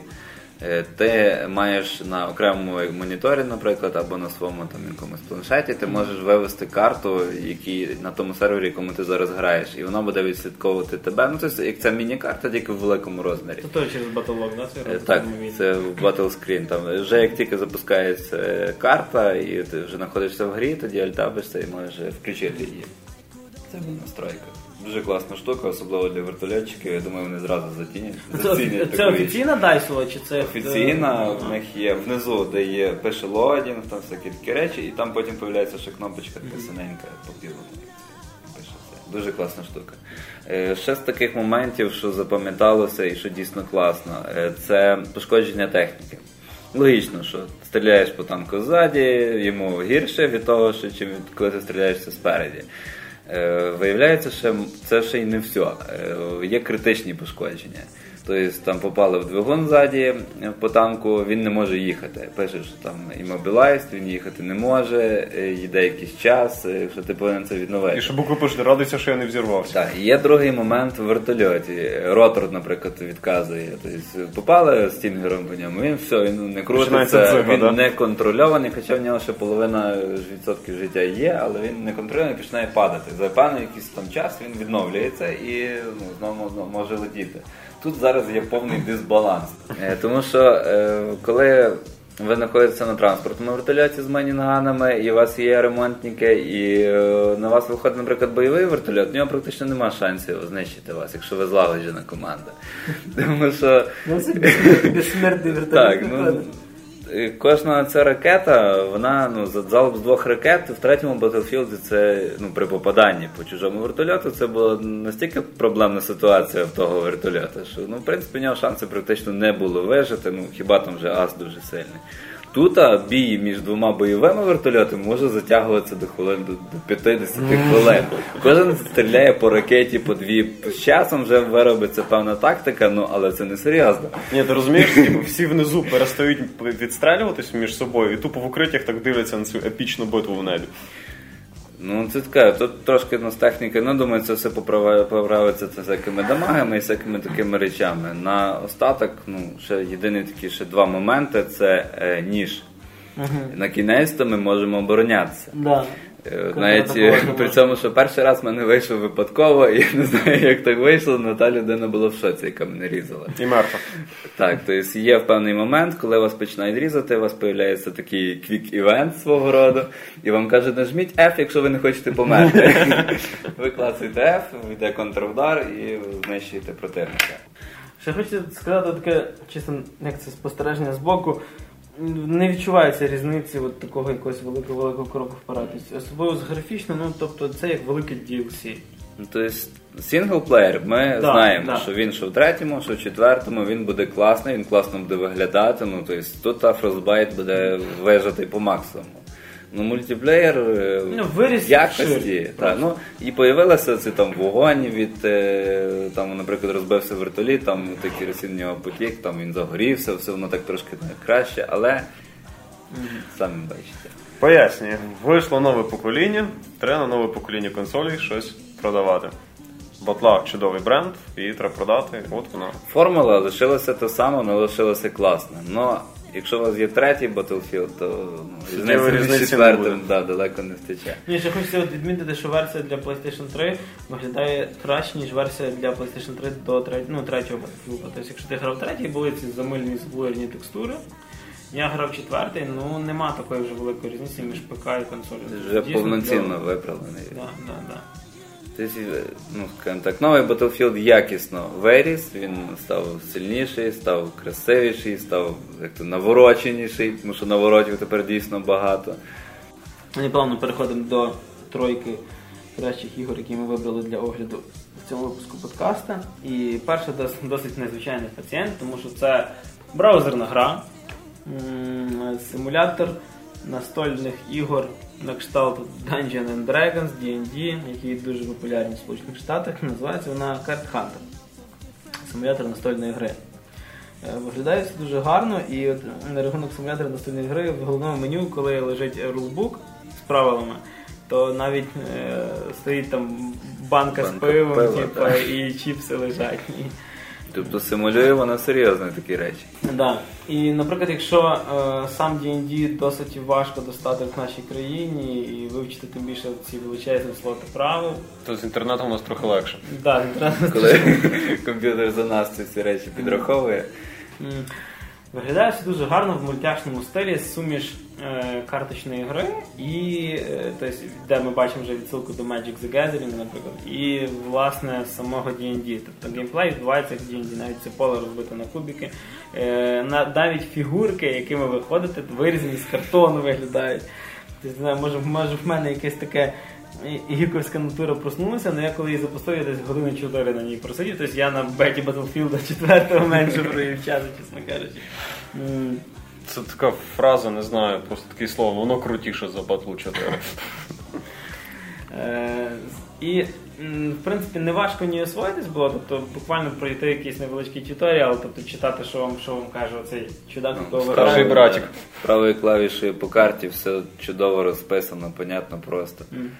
Е, Ти маєш на окремому моніторі, наприклад, або на своєму там якомусь планшеті, ти можеш вивести карту, які на тому сервері, якому ти зараз граєш, і воно буде відслідковувати тебе. Ну, тобто, як це міні-карта, тільки в великому розмірі. Той через Battlelog, да? Це Е, Так, це в Screen. Там вже як тільки запускається е, карта, і ти вже знаходишся в грі, тоді альтабишся і можеш включити її. Це в настройках. Дуже класна штука, особливо для вертольотчиків. Я думаю, вони зразу затінять. Це, це офіційна Дайсова, чи це Офіційна, е, в них є внизу, де є пише лодінг, там всякі такі речі, і там потім з'являється ще кнопочка така синенька по білому. Пише все. Дуже класна штука. Е, Ще з таких моментів, що запам'яталося і що дійсно класно, е, це пошкодження техніки. Логічно, що стріляєш по танку ззаді, йому гірше від того, що чим коли ти стріляєшся спереді. Е, Виявляється, що це ще й не все. Є критичні пошкодження. Тобто там попали в двигун ззаді е, по танку, він не може їхати. Пише, що там immobilized, він їхати не може, е, йде якийсь час, е, що ти повинен це відновити. І ще букви пишуть, радуйся, що я не взірвався. Так, є другий момент в вертольоті. Ротор, наприклад, відказує. Тобто попали стінгером по ньому, він все, він не крутиться, він да? не контрольований, хоча в нього ще половина відсотків життя є, але він не контрольований починає падати. За певний якийсь там час він відновлюється і ну, знову може летіти. Тут зараз є повний дисбаланс. Е, Тому що е, коли ви знаходитеся на транспортному вертольоті з манінганами, і у вас є ремонтники, і е, на вас виходить, наприклад, бойовий вертольот, у нього практично немає шансів знищити вас, якщо ви злагоджена команда. Тому що Ну, це безсмертний- безсмертний вертольот. Кожна ця ракета, вона ну, залп з двох ракет в третьому Battlefield це ну, при попаданні по чужому вертольоту, це була настільки проблемна ситуація в того вертольота, що ну, в принципі, в нього шансів практично не було вижити, ну хіба там вже ас дуже сильний. Тут бій між двома бойовими вертольотами може затягуватися до хвилин до, до 50 хвилин. Кожен стріляє по ракеті по дві. З часом вже виробиться певна тактика, ну але це не серйозно. Ні, ти розумієш, типу, всі внизу перестають відстрелюватись між собою, і тупо в укриттях так дивляться на цю епічну битву в небі. Ну, це така, тут трошки ну, з техніки, ну, думаю, це все поправиться це всякими дамагами і всякими такими речами. На остаток, ну, ще єдині такі ще два моменти це е, ніж. На кінець-то ми можемо оборонятися. Да. Е, Навіть при цьому, що перший раз в мене вийшов випадково, і я не знаю, як так вийшло, але та людина була в шоці, яка мене різала. І мертва. Так, тобто є в певний момент, коли вас починають різати, у вас з'являється такий квік-івент свого роду, і вам кажуть, нажміть F, якщо ви не хочете померти. Ви клацаєте F, йде контрудар і знищуєте противника. Ще хочу сказати таке, чисто як це спостереження з боку. Не відчувається різниці от такого якогось великого великого кроку вперед. Особливо з графічно, ну тобто це як велике DLC. Ну, Тобто синглплеєр, ми Да, знаємо, да. що він що в третьому, що в четвертому, він буде класний, він класно буде виглядати. Ну, тобто тут та Frostbite буде вижатий по максимуму. Ну, мультиплеєр е, Ну, виріс якості. Та, ну, і появилося це там вогонь від е, там, наприклад, розбився вертоліт, там такий керосин нього потік, там він загорівся, все воно так трошки краще, але самі бачите. Пояснюю, вийшло нове покоління, треба на нове покоління консолей щось продавати. Батла чудовий бренд, її треба продати, от вона. Формула лишилася та сама, але лишилася класна. Но якщо у вас є третій Battlefield, то ну, різниці не четвертим да, далеко не втече. Ні, ще хочеться відмітити, що версія для PlayStation 3 виглядає краще, ніж версія для PlayStation 3 до третього, ну, третього Battlefield. Тобто, якщо ти грав третій, були ці замильні заблурені текстури. Я грав четвертий, ну нема такої вже великої різниці між ПК і консолью. Вже Дійсно, повноцінно кльово. виправлений. Да, да, да. Тобто, ну, скажімо так, новий Battlefield якісно виріс, він став сильніший, став красивіший, став як то навороченіший, тому що наворотів тепер дійсно багато. Ми плавно переходимо до тройки кращих ігор, які ми вибрали для огляду в цьому випуску подкаста. І перша досить незвичайний пацієнт, тому що це браузерна гра, симулятор настольних ігор на кшталт Dungeons and Dragons, D&D, які дуже популярні в Сполучених Штатах. Називається вона Card Hunter. Симулятор настольної гри. Е, Виглядає все дуже гарно, і от на рахунок симулятора настольної гри в головному меню, коли лежить рулбук з правилами, то навіть е, стоїть там банка, з пивом, пива, типа, і чіпси лежать. І Тобто симулює вона серйозно такі речі. Да. І, наприклад, якщо е, сам D&D досить важко достати в нашій країні і вивчити тим більше ці величезні слоти правил, То з інтернетом у нас трохи легше. да, інтернет Коли комп'ютер за нас ці всі речі підраховує. Виглядає все дуже гарно в мультяшному стилі суміш карточної гри, і е, тобто, де ми бачимо вже відсилку до Magic the Gathering, наприклад, і власне самого D&D. Тобто геймплей відбувається як D&D, навіть це поле розбите на кубики. Е, навіть фігурки, якими ви ходите, вирізані з картону виглядають. Тобто, знаю, може, може в мене якесь таке гіковська натура проснулася, але я коли її запустив, я десь години 4 на ній просидів. Тобто я на беті Battlefield 4 менше провів часу, чесно кажучи. Це така фраза, не знаю, просто таке слово, воно крутіше за Battle 4. Е, І, в принципі, не важко ні освоїтись було, тобто буквально пройти якийсь невеличкий туторіал, тобто читати, що вам, що вам каже оцей чудак, якого ви Старший братик. Правою клавішею по карті все чудово розписано, понятно просто. М.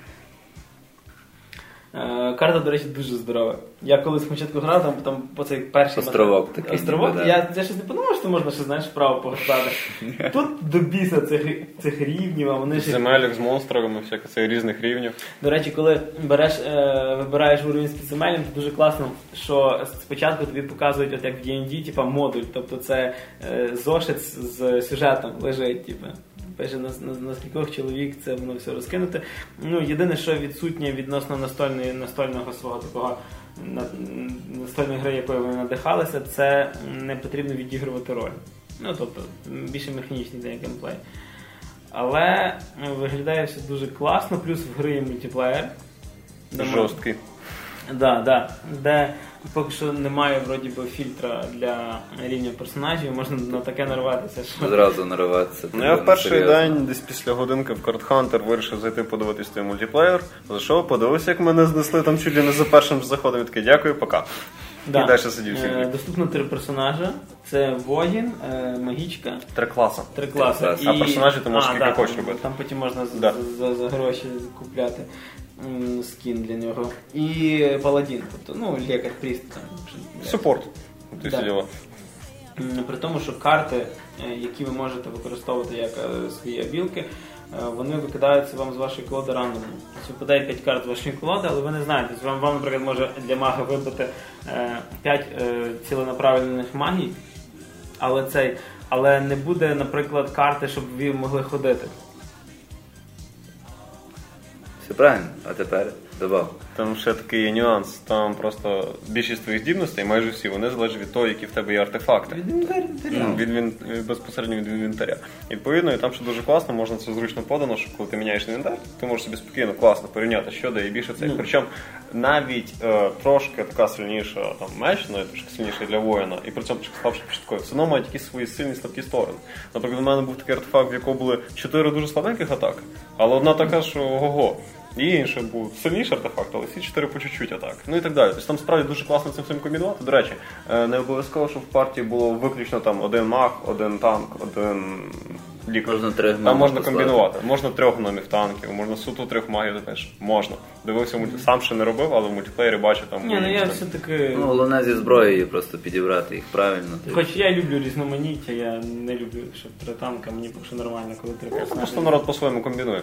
Е, Карта, до речі, дуже здорова. Я коли спочатку грав, там, там по цей перший Островок мат- такий, Островок, ніби, да. я, я щось не подумав, що можна ще знаєш вправо погортати. Тут до біса цих, цих рівнів, а вони ж. Земелік з монстрами, всяке це різних рівнів. До речі, коли береш, е, вибираєш уровень з підземеллям, то дуже класно, що спочатку тобі показують, от як в D&D, типа модуль, тобто це е, зошит з, з сюжетом лежить, типу. Пише на, на, на скількох чоловік це воно все розкинути. Ну, єдине, що відсутнє відносно настольної, настольного свого такого на, настольної гри, якою вони надихалися, це не потрібно відігрувати роль. Ну, тобто, більше механічний день геймплей. Але виглядає все дуже класно, плюс в гри є мультиплеєр. Жорсткий. Да, да, де поки що немає вроді би фільтра для рівня персонажів, можна на таке нарватися, що Зразу нариватися. Ну, я в перший день, десь після годинки в Card Hunter вирішив зайти подивитись той мультиплеєр. Зайшов, подивився, як мене знесли там чуть ли не за першим заходом. і такий, дякую, пока. І далі сидів всі. Е, Доступно три персонажа: це Вогін, е, Магічка. Три класи. Три класи. класи. А персонажі ти можеш А, скільки да, хочеш там- робити. Там потім можна за, за, за гроші купляти м, скін для нього. І паладін, тобто, ну, лікар, пріст там. Супорт. Да. При тому, що карти, е, які ви можете використовувати як е, свої абілки, вони викидаються вам з вашої колоди рандомно. Випадає 5 карт з вашої колоди, але ви не знаєте. Вам, вам наприклад, може для мага вибити 5 ціленаправлених магій, але цей, але не буде, наприклад, карти, щоб ви могли ходити. Все правильно, а тепер добав. Там ще такий є нюанс. Там просто більшість твоїх здібностей, майже всі, вони залежать від того, які в тебе є артефакти. Ну, від він, безпосередньо від інвентаря. І, Відповідно, і там ще дуже класно, можна це зручно подано, що коли ти міняєш інвентар, ти можеш собі спокійно класно порівняти, що де і більше цих. Причому навіть е, трошки така сильніша там меч, ну і трошки сильніша для воїна, і при цьому трошки слабше початково, все одно мають якісь свої сильні слабкі сторони. Наприклад, у мене був такий артефакт, в якого були чотири дуже слабеньких атаки, але одна така, що ого-го. І інший був сильніший артефакт, але всі чотири по чуть-чуть атак. Ну і так далі. Тобто там справді дуже класно цим всім комбінувати. До речі, е, не обов'язково, щоб в партії було виключно там один маг, один танк, один лікар. Можна три гноми Там можна послати. комбінувати. Можна трьох гномів танків, можна суто трьох магів теж. Можна. Дивився мульти... сам ще не робив, але в мультиплеєрі бачив там. Ні, ну я все-таки. Ну, головне зі зброєю просто підібрати їх правильно. Ти- Хоч я люблю різноманіття, я не люблю, щоб три танка, мені поки що нормально, коли три Ну, персонажі. Просто народ по-своєму комбінує.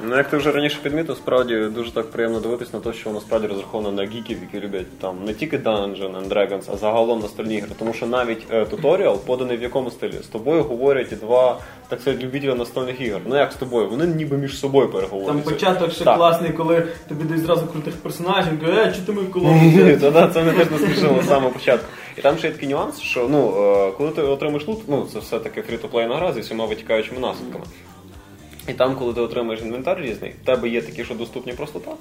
Ну, як ти вже раніше підмітив, справді дуже так приємно дивитись на те, що воно справді розраховано на гіків, які люблять там не тільки Dungeon and Dragons, а загалом настольні ігри. Тому що навіть е, туторіал поданий в якому стилі. З тобою говорять два, так сказати, любителя настольних ігор. Ну як з тобою? Вони ніби між собою Там початок ще Так. класний, коли тобі дають зразу крутих персонажів, каже, е, чи ти мою колону? Ні, взяв?» то да, це мене теж насмішило з самого початку. І там ще є такий нюанс, що ну, е, коли ти отримаєш лут, ну це все таки фрі-то-плейна гра зі всіма витікаючими наслідками. І там, коли ти отримаєш інвентар різний, в тебе є такі, що доступні просто так,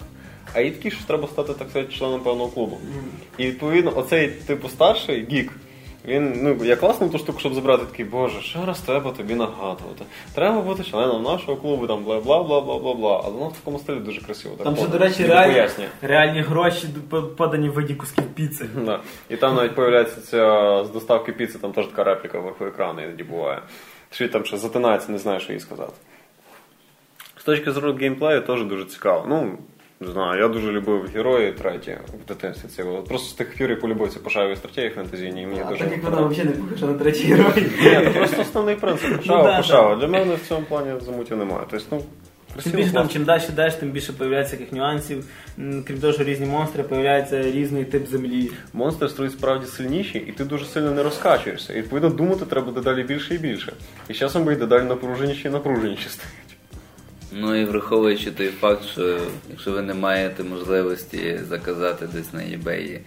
а є такі, що треба стати так сказати, членом певного клубу. І відповідно, оцей типу старший гік. Він ну я класно ту штуку, щоб забрати такий, боже, що раз треба тобі нагадувати. Треба бути членом нашого клубу, там бла бла бла бла бла бла. Але воно в такому стилі дуже красиво. так Там ще, до речі, реальні, реальні гроші подані в виді кусків піци. Да. І там навіть появляється ця з доставки піци, там теж така репліка вверху екрану іноді буває. Чи там ще затинається, не знаю, що їй сказати. Точки зору геймплею теж дуже цікаво. Ну, Не знаю, я дуже любив герої треті в дитинстві. Це от просто з тих пір я полюбив ці пошагові стратегії фентезійні, і мені А дуже так як вона взагалі не похожа на третій герой. Ні, ну просто основний принцип пошава, пошава. Для мене в цьому плані замутів немає. Тобто, ну, Тим більше там, чим далі йдеш, тим більше появляється яких нюансів. Крім того, що різні монстри, появляється різний тип землі. Монстри стають справді сильніші, і ти дуже сильно не розкачуєшся. І відповідно думати треба дедалі більше і більше. І з часом будуть дедалі напруженіші і напруженіші стають. Ну і враховуючи той факт, що якщо ви не маєте можливості заказати десь на eBay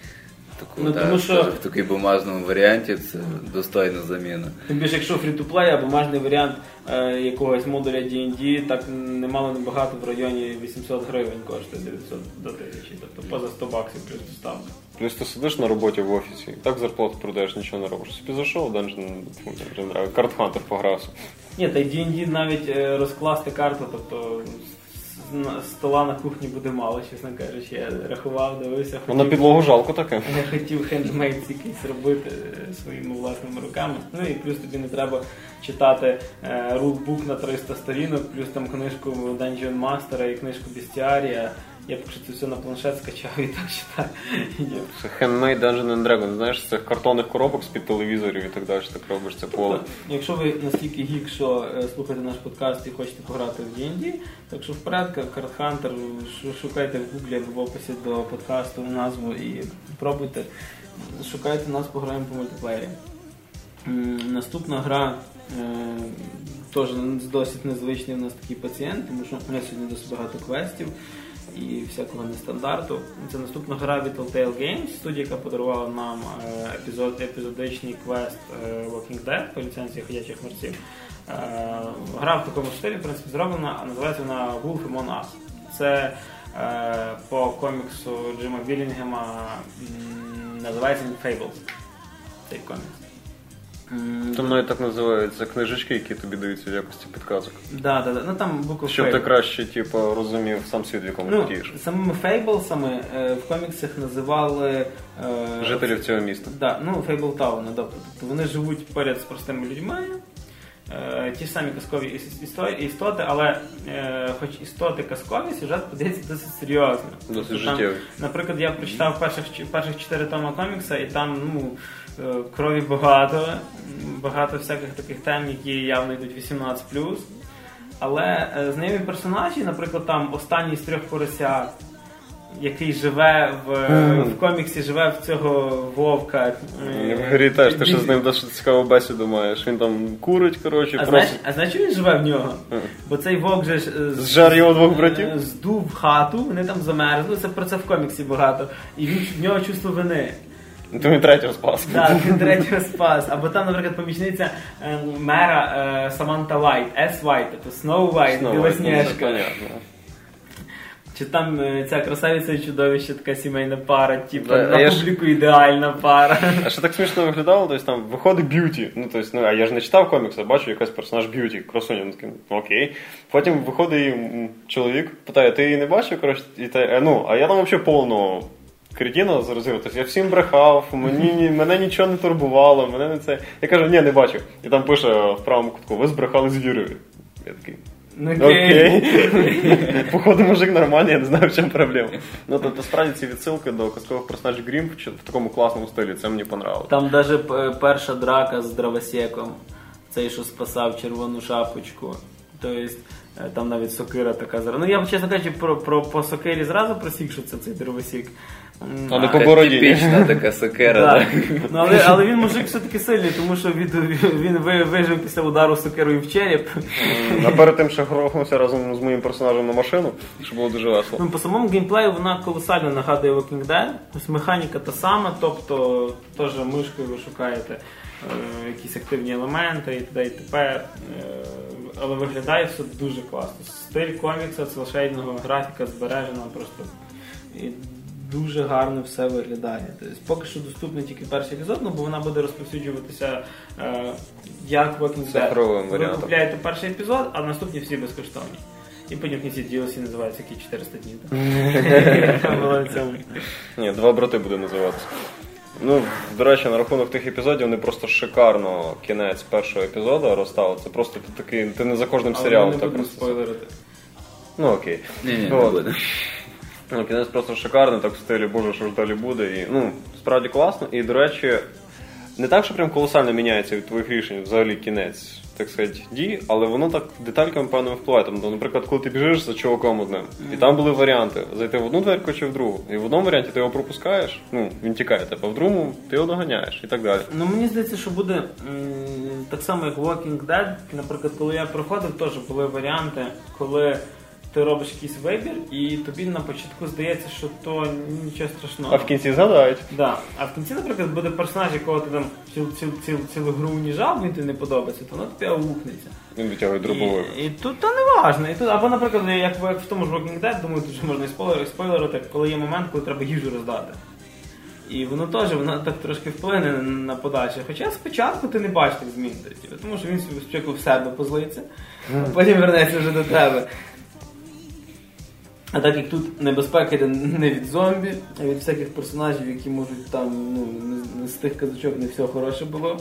таку Ну, та, тому що- в такій бумажному варіанті, це достойна заміна. Тим більше, якщо фрі-то-плей або бумажний варіант е, якогось модуля D&D, так немало небагато в районі 800 гривень коштує 900 до 1000, тобто поза 100 баксів плюс доставка. Плюс ти сидиш на роботі в офісі, і так зарплату продаєш, нічого не робиш. Собі зайшов, Dungeon, Dungeon Dragon, Card Hunter погрався. Ні, та й D&D навіть е, розкласти карту, тобто з- на стола на кухні буде мало, чесно кажучи. Я рахував, дивився, Ну на підлогу жалко таке. Я хотів хендмейд якийсь робити е, своїми власними руками. Ну і плюс тобі не треба читати е, рулбук на 300 сторінок, плюс там книжку Dungeon Master і книжку Бестіарія. Я поки що це все на планшет скачав і так читаю. Є. Це Handmade Dungeon and Dragons, знаєш, з цих картонних коробок з-під телевізорів і так далі, так робиш це поле. Тобто, Якщо ви настільки гік, що е, слухаєте наш подкаст і хочете пограти в D&D, так що вперед, Card Hunter, шу- шукайте в гуглі або в описі до подкасту назву і пробуйте. Шукайте нас, пограємо по мультиплеєрі. М, Наступна гра е, теж досить незвичний у нас такий пацієнт, тому що у нас сьогодні досить багато квестів і всякого нестандарту. Це наступна гра від Telltale Games, студія, яка подарувала нам е, епізод, епізодичний квест е, Walking Dead по ліцензії ходячих мерців. Е, Гра в такому стилі, в принципі, зроблена, а називається вона Wolf Among Us. Це по коміксу Джима Білінгема називається Fables. Цей комікс. М, Там навіть так називаються книжечки, які тобі даються в якості підказок. Да, да, да. Ну там буква Щоб Fable. ти краще типу, розумів сам світ, в якому Ну, ти дієш. самими фейблсами е, в коміксах називали е, Жителів цього міста. Да, ну Фейблтауни, тобто, тобто вони живуть поряд з простими людьми. Е, ті ж самі казкові іс- істо- істоти, але е, хоч істоти казкові, сюжет подається досить серйозно. Досить Тобто там, життєвий. Наприклад, я прочитав перших, ч- перших чотири тома комікса, і там ну, крові багато, багато всяких таких тем, які явно йдуть 18+. Але е, знайомі персонажі, наприклад, там останній з трьох поросят, який живе в, в коміксі, живе в цього вовка. е, В грі теж ти ще з ним досить цікаву бесіду маєш. Він там курить, коротше, а знаєш, просто а знаєш, він живе в нього? Бо цей вовк же е, Зжар його двох братів? е, здув хату, вони там замерзли. Це про це в коміксі багато. І він в нього чувство вини. Ну, він третього спас. Так, він третього спас. Або там, наприклад, помічниця е, мера е, Саманта Вайт, S. White, тобто Snow White, Білосніжка. ну, це понятно. Чи там е, ця красавиця і чудовище, така сімейна пара, типу, Да, на я ж- публіку ідеальна пара. А що так смішно виглядало, тобто там виходить Beauty. Ну, тобто, ну, а я ж не читав комікс, а бачу якийсь персонаж Beauty, красуня, ну такий, ну, окей. Потім виходить чоловік, питає, ти її не бачив, коротше, і та, ну, а я там взагалі повного кретіна зрозумів. Тобто я всім брехав, мені, ні- мене нічого не турбувало, мене не це. Я кажу, ні, не бачив. І там пише в правому кутку, ви збрехали з вірою. Я такий. Ну, Окей. Походу, мужик нормальний, я не знаю, в чому проблема. Ну, тобто, справді ці відсилки до казкових персонажів Грім в в такому класному стилі, це мені понравилось. Там навіть перша драка з дровосеком, цей, що спасав червону шапочку. Тобто, е, там навіть сокира така зра. Ну я чесно кажучи, про, про по сокирі зразу просік, що це цей дровосік. М, Але а- по бороді. Типічна така сокира, Так. так? Ну, але, але він мужик все-таки сильний, тому що від, він вижив після удару сокирою в череп. А перед тим, що грохнувся разом з моїм персонажем на машину, що було дуже весело. Ну, по самому геймплею вона колосально нагадує Walking Dead. Ось механіка та сама, тобто теж мишкою ви шукаєте е, якісь активні елементи і т.д. і т.п. Е, але виглядає все дуже класно. Стиль комікса, целшейдного графіка збережена просто. І дуже гарно все виглядає. Тобто, поки що доступний тільки перший епізод, ну, бо вона буде розповсюджуватися е, як Walking Dead. Цифровим Ви купляєте перший епізод, а наступні всі безкоштовні. І потім в кінці DLC називаються які 400 днів. Ні, два брати буде називатися. Ну, до речі, на рахунок тих епізодів вони просто шикарно кінець першого епізоду розставили. Це просто ти такий, ти не за кожним Але серіалом ми не так будемо просто. спойлерити. Ну окей. Ні, ні, не От. буде. Ну, кінець просто шикарний, так в стилі Боже, що ж далі буде. І, ну, справді класно. І, до речі, не так, що прям колосально міняється від твоїх рішень взагалі кінець, так сказати, дій, але воно так детальками певними впливає. Тобто, наприклад, коли ти біжиш за чуваком одним, і там були варіанти зайти в одну дверку чи в другу. І в одному варіанті ти його пропускаєш, ну, він тікає тебе, в другому ти його доганяєш і так далі. Ну мені здається, що буде м, так само, як Walking Dead. Наприклад, коли я проходив, теж були варіанти, коли ти робиш якийсь вибір, і тобі на початку здається, що то нічого страшного. А в кінці згадають. Да. А в кінці, наприклад, буде персонаж, якого ти там ціл, ціл, ціл, цілу гру уніжав, він тобі не подобається, то воно тобі аукнеться. Він витягує дробовик. І, і тут то не важно. І тут, або, наприклад, як, в- як в тому ж Walking Dead, думаю, тут вже можна і спойлер, спойлерити, коли є момент, коли треба їжу роздати. І воно теж воно так трошки вплине на, подальше. Хоча спочатку ти не бачиш тих змін, тому що він спочатку в себе позлиться, а потім вернеться вже до тебе. А так як тут небезпека йде не від зомбі, а від всяких персонажів, які можуть там, ну, не- з тих казачок не все хороше було.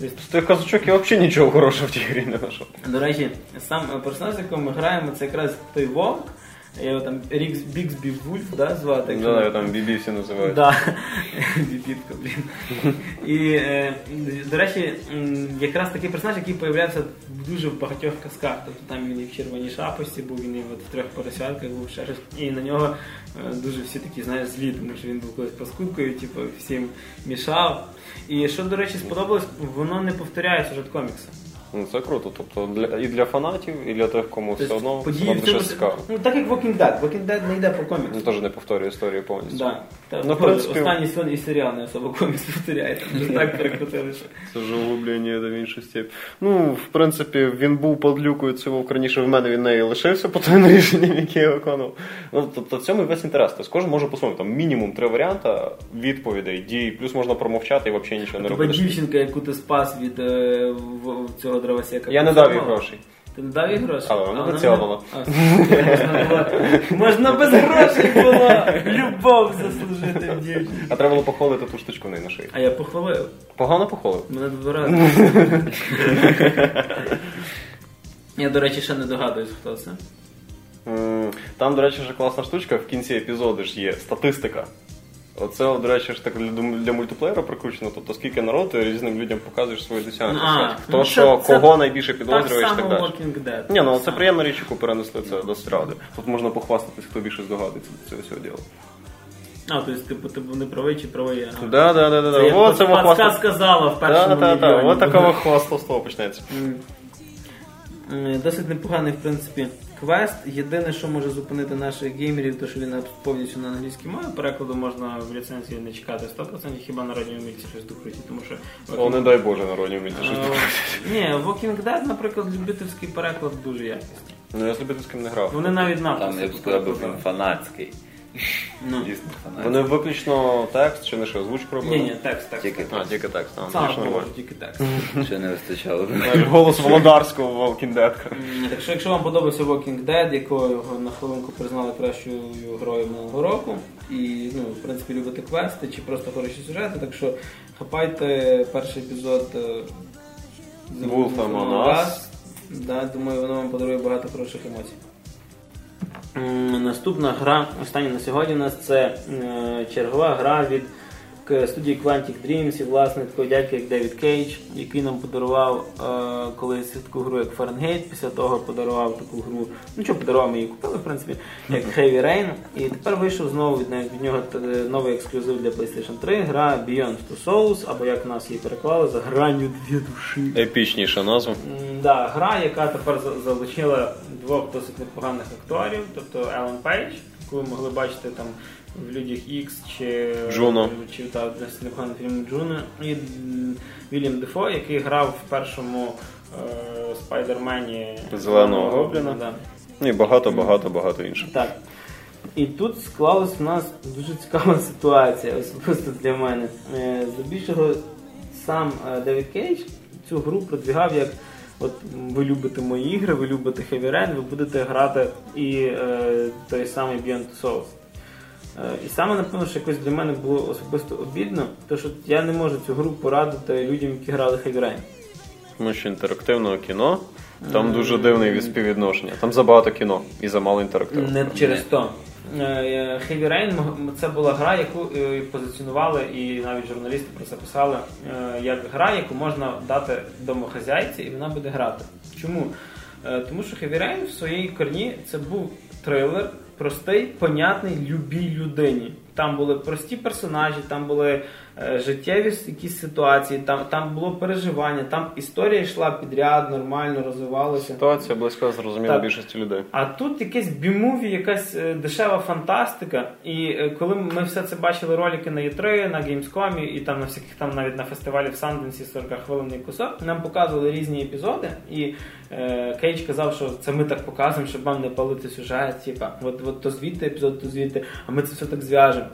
З тих казачок я взагалі нічого хорошого в тій грі не знайшов. до речі, сам персонаж, з яким ми граємо, це якраз той вовк. Я його там Рікс Біксбі Вульф, да, звати. якщо- Да, там бібі всі називають. Да. Бібітка, блін. І, е, до речі, якраз такий персонаж, який появлявся в дуже в багатьох казках. Тобто там він і в червоній шапості був, він і от в трьох поросятках був ще щось. І на нього е, дуже всі такі, знаєш, злі, тому що він був колись паскудкою, типу, всім мішав. І що, до речі, сподобалось, воно не повторяє сюжет комікса. Ну це круто. Тобто для і для фанатів, і для тих, кому все Тобто одно події воно в цьому... дуже цікаво. Ну, так як Walking Dead. Walking Dead не йде по коміксу. Ну теж не повторює історію повністю. Да. Та, Ну, в принципі- Останній сон і серіал не особо комікс повторяє. Там вже так перекрутили, що. Це ж углублення до в іншу степь. Ну, в принципі, він був подлюкою цього раніше в мене він неї лишився по тим рішенням, які я виконував. Ну, тобто в цьому і весь інтерес. Тобто кожен може по-своєму. Там мінімум три варіанти відповідей, дій, плюс можна промовчати і взагалі нічого не Тебе робити. дівчинка, яку ти спас від е, в- цього дровосека. Я не дав їй грошей. Ти не дав їй грошей? Але вона А, Можна без грошей було любов заслужити в дівчині. А треба було похвалити ту штучку в неї на шиї. А я похвалив. Погано похвалив. Мене два рази. Я, до речі, ще не догадуюсь, хто це. Там, до речі, вже класна штучка, в кінці епізоду ж є статистика. Оце, до речі, ж так для, мультиплеєра прикручено, тобто скільки народу ти різним людям показуєш свої досягнення. А, Хто ну, що, це- це кого найбільше підозрюєш так далі. Dead. Ні, ну це приємна річ, яку перенесли це до сради. Тут можна похвастатись, хто більше здогадується до цього всього діла. А, тобто, типу, ти був не правий чи правий. Ага. Да, да, да, да, Це. О, це Паска хвастав. сказала в першому Да, да, да. мільйоні. От такого хвастовства почнеться. М, Досить непоганий, в принципі, квест. Єдине, що може зупинити наших геймерів, то що він повністю на англійській мові. Перекладу можна в ліцензії не чекати 100%, хіба народні умільці щось докруті, тому що. О, не дай Боже, народні вміти щось. Е, Ні, Walking Dead, наприклад, любительський переклад дуже якісний. Ну я з любительським не грав. Вони навіть написи Там я б сказав, був фанатський. Ну. Дійсно. Вони виключно текст чи не що, озвучку робили? Ні, ні, текст, текст. Тільки А, тільки текст, а, Сам тільки текст. Ще не вистачало. Голос Володарського в Walking Dead. М, Так що, якщо вам подобався Walking Dead, якого на хвилинку признали кращою грою минулого року, і ну, в принципі любите квести чи просто хороші сюжети, так що хапайте перший епізод е, Wolf Among Us. Да, думаю, воно вам подарує багато хороших емоцій. Наступна гра, остання на сьогодні у нас це е, чергова гра від студії Quantic Dreams і власне такого дядька, як Девід Кейдж, який нам подарував е, колись таку гру, як Fahrenheit, після того подарував таку гру, ну що подарував, ми її купили, в принципі, як Heavy Rain. І тепер вийшов знову від, від нього новий ексклюзив для PlayStation 3, гра Beyond Two Souls, або як нас її переклали, за гранню дві душі. Епічніша назва. М, Да, гра, яка тепер залучила двох досить непоганих акторів, тобто Елен Пейдж, яку ви могли бачити там в Людях Ікс чи Джуно. чи та досить непоганий фільм Джуно, і Вільям Дефо, який грав в першому е, Спайдермені Зеленого Гобліна. Да. Ну і багато, багато, багато інших. Так. І тут склалась в нас дуже цікава ситуація, особисто для мене. Е, Здебільшого сам е, Девід Кейдж цю гру продвігав як. От ви любите мої ігри, ви любите Heavy Rain, ви будете грати і е, той самий Beyond Souls. Е, і саме напевно, що якось для мене було особисто обідно, тому що я не можу цю гру порадити людям, які грали Heavy Rain. Тому що інтерактивного кіно, там дуже дивне співвідношення. Там забагато кіно і замало інтерактиву. Не через то. е, Heavy Rain це була гра, яку е, позиціонували, і навіть журналісти про це писали, е, як гра, яку можна дати домохазяйці, і вона буде грати. Чому? Е, Тому що Heavy Rain в своїй корні це був трилер, простий, понятний любій людині. Там були прості персонажі, там були життєві якісь ситуації, там, там було переживання, там історія йшла підряд, нормально розвивалася. Ситуація близька зрозуміла більшості людей. А тут якесь B-movie, якась е, дешева фантастика. І е, коли ми все це бачили ролики на E3, на Gamescom і там на всяких там навіть на фестивалі в Санденсі 40 хвилинний кусок, нам показували різні епізоди, і е, Кейдж казав, що це ми так показуємо, щоб вам не палити сюжет. Типа, от, от то звідти епізод, то звідти, а ми це все так зв'яжемо.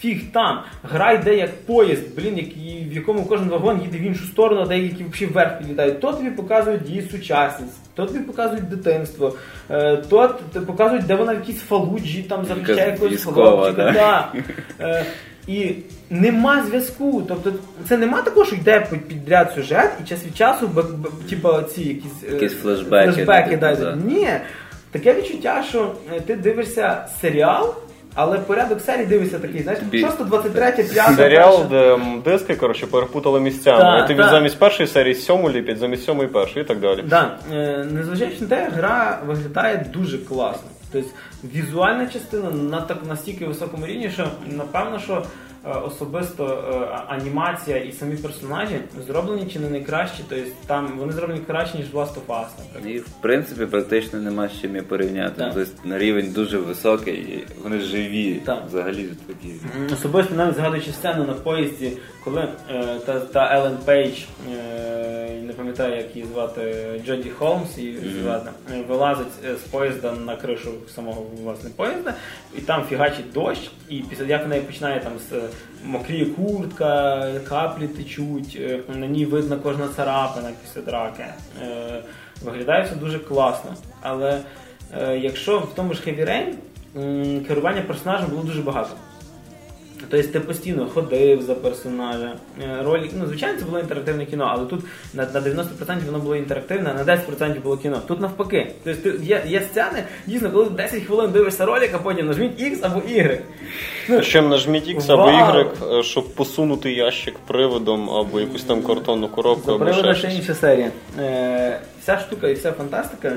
Фіг там, гра йде як поїзд, блін, який, в якому кожен вагон їде в іншу сторону, а деякі взагалі вверх підлітають. То тобі показують її сучасність, то тобі показують дитинство, е, то показують, де вона в якійсь фалуджі там захищає якогось хлопчика. да? Да. Е, і нема зв'язку. Тобто це нема такого, що йде підряд сюжет, і час від часу, типа ці якісь е, Якісь флешбеки, флешбеки да. Ні, таке відчуття, що ти дивишся серіал, але порядок серії дивишся такий, знаєш, Тобі- 6, 23, 5, Серіал, де м, диски, коротше, перепутали місцями. Да, і тобі да. замість першої серії сьому ліпять, замість сьомої першої і так далі. Да, е, незважаючи на те, гра виглядає дуже класно. Тобто візуальна частина на так настільки високому рівні, що напевно, що особисто е, анімація і самі персонажі зроблені чи не найкращі. Тобто там вони зроблені краще, ніж Last of Us, наприклад. І в принципі практично нема з чим і порівняти. Так. Тобто на рівень дуже високий, і вони живі. Так. Взагалі такі. Особисто навіть згадуючи сцену на поїзді, коли е, та, та Елен Пейдж, е, не пам'ятаю, як її звати, Джоді Холмс, її звати, е, вилазить е, з поїзда на кришу самого власне поїзда, і там фігачить дощ, і після як в неї починає там з е, мокріє куртка, каплі течуть, е, на ній видно кожна царапина після драки. Е, Виглядає все дуже класно. Але е, якщо в тому ж Heavy Rain керування персонажем було дуже багато. Тобто ти постійно ходив за персонажа. Е, Ролик, ну, звичайно, це було інтерактивне кіно, але тут на, на 90% воно було інтерактивне, а на 10% було кіно. Тут навпаки. Тобто є, є сцени, дійсно, коли 10 хвилин дивишся ролик, а потім нажміть X або Y. Ще нажміть X або! Y, е, щоб посунути ящик приводом або якусь там картонну коробку, або ще інша серія. Е, вся штука і вся фантастика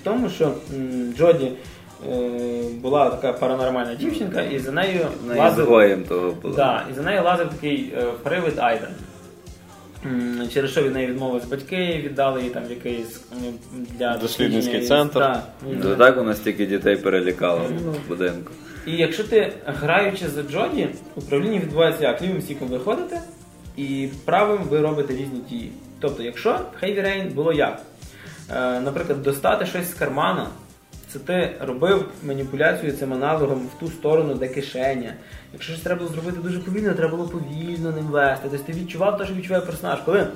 в тому, що Джоді була така паранормальна дівчинка, і за нею лазив того було. Да, і за нею лазив такий е, привид Айден. Через що від неї відмовились батьки, віддали її там в якийсь для Дослідницький дослідження. центр. Да. Ну так у нас тільки дітей перелякало Ну. в будинку. І якщо ти граючи за Джоді, управління відбувається як лівим стіком ви ходите, і правим ви робите різні дії. Тобто, якщо в Heavy Rain було як? Е, наприклад, достати щось з кармана, це ти робив маніпуляцію цим аналогом в ту сторону, де кишеня. Якщо щось треба було зробити дуже повільно, треба було повільно ним вести. Тобто ти відчував те, що відчуває персонаж. Коли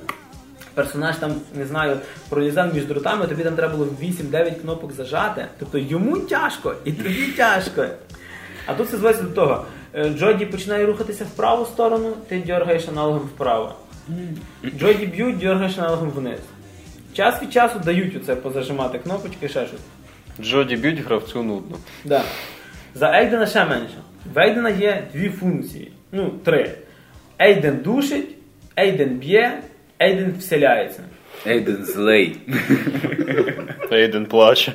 персонаж там, не знаю, пролізав між дротами, тобі там треба було 8-9 кнопок зажати. Тобто йому тяжко і тобі тяжко. А тут це зводиться до того. е, Джоді починає рухатися в праву сторону, ти дергаєш аналогом вправо. Джоді б'ють, дергаєш аналогом вниз. Час від часу дають оце позажимати кнопочки, ще щось. Джоді б'ють гравцю нудно. Да. За Ейдена ще менше. В Ейдена є дві функції. Ну, три. Ейден душить, Ейден б'є, Ейден вселяється. Ейден злей. Ейден плаче.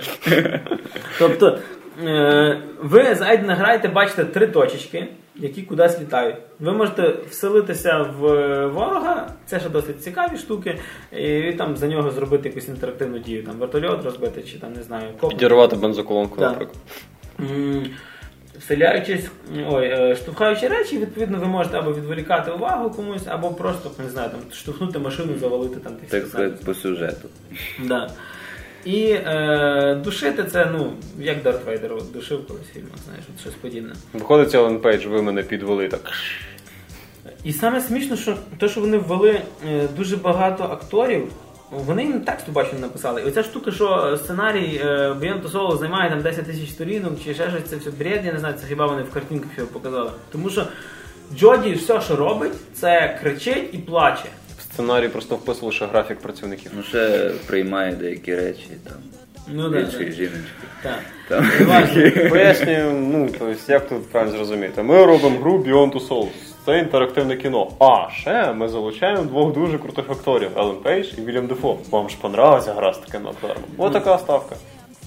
Тобто, е, ви з Ейдена граєте, бачите три точечки, які кудись літають. Ви можете вселитися в ворога, це ще досить цікаві штуки, і там за нього зробити якусь інтерактивну дію, там вертольот розбити, чи там не знаю, коп. Підірвати бензоколонку, наприклад. Вселяючись, ой, е, штовхаючи речі, відповідно, ви можете або відволікати увагу комусь, або просто не знаю, там штовхнути машину, завалити там тих Так сказати, по сюжету. Да. І е, душити це, ну, як Дарт Вейдер душив колись в фільмах, знаєш, от щось подібне. Виходить Елен Пейдж, ви мене підвели так. І саме смішно, що те, що вони ввели е, дуже багато акторів, вони їм тексту бачу не написали. І оця штука, що сценарій е, the Soul займає там 10 тисяч сторінок чи ще щось, це все бред, я не знаю, це хіба вони в картинках його показали. Тому що Джоді все, що робить, це кричить і плаче. Сценарій просто вписували ще графік працівників. Ну ще приймає деякі речі там. Ну да, іншої да. жіночки. Так. Там. Пояснюю, ну, тобто, як тут правильно зрозуміти. Ми робимо гру Beyond Two Souls. Це інтерактивне кіно. А ще ми залучаємо двох дуже крутих акторів Елен Пейдж і Вільям Дефо. Вам ж понравилася гра з такими акторами. Ось така ставка.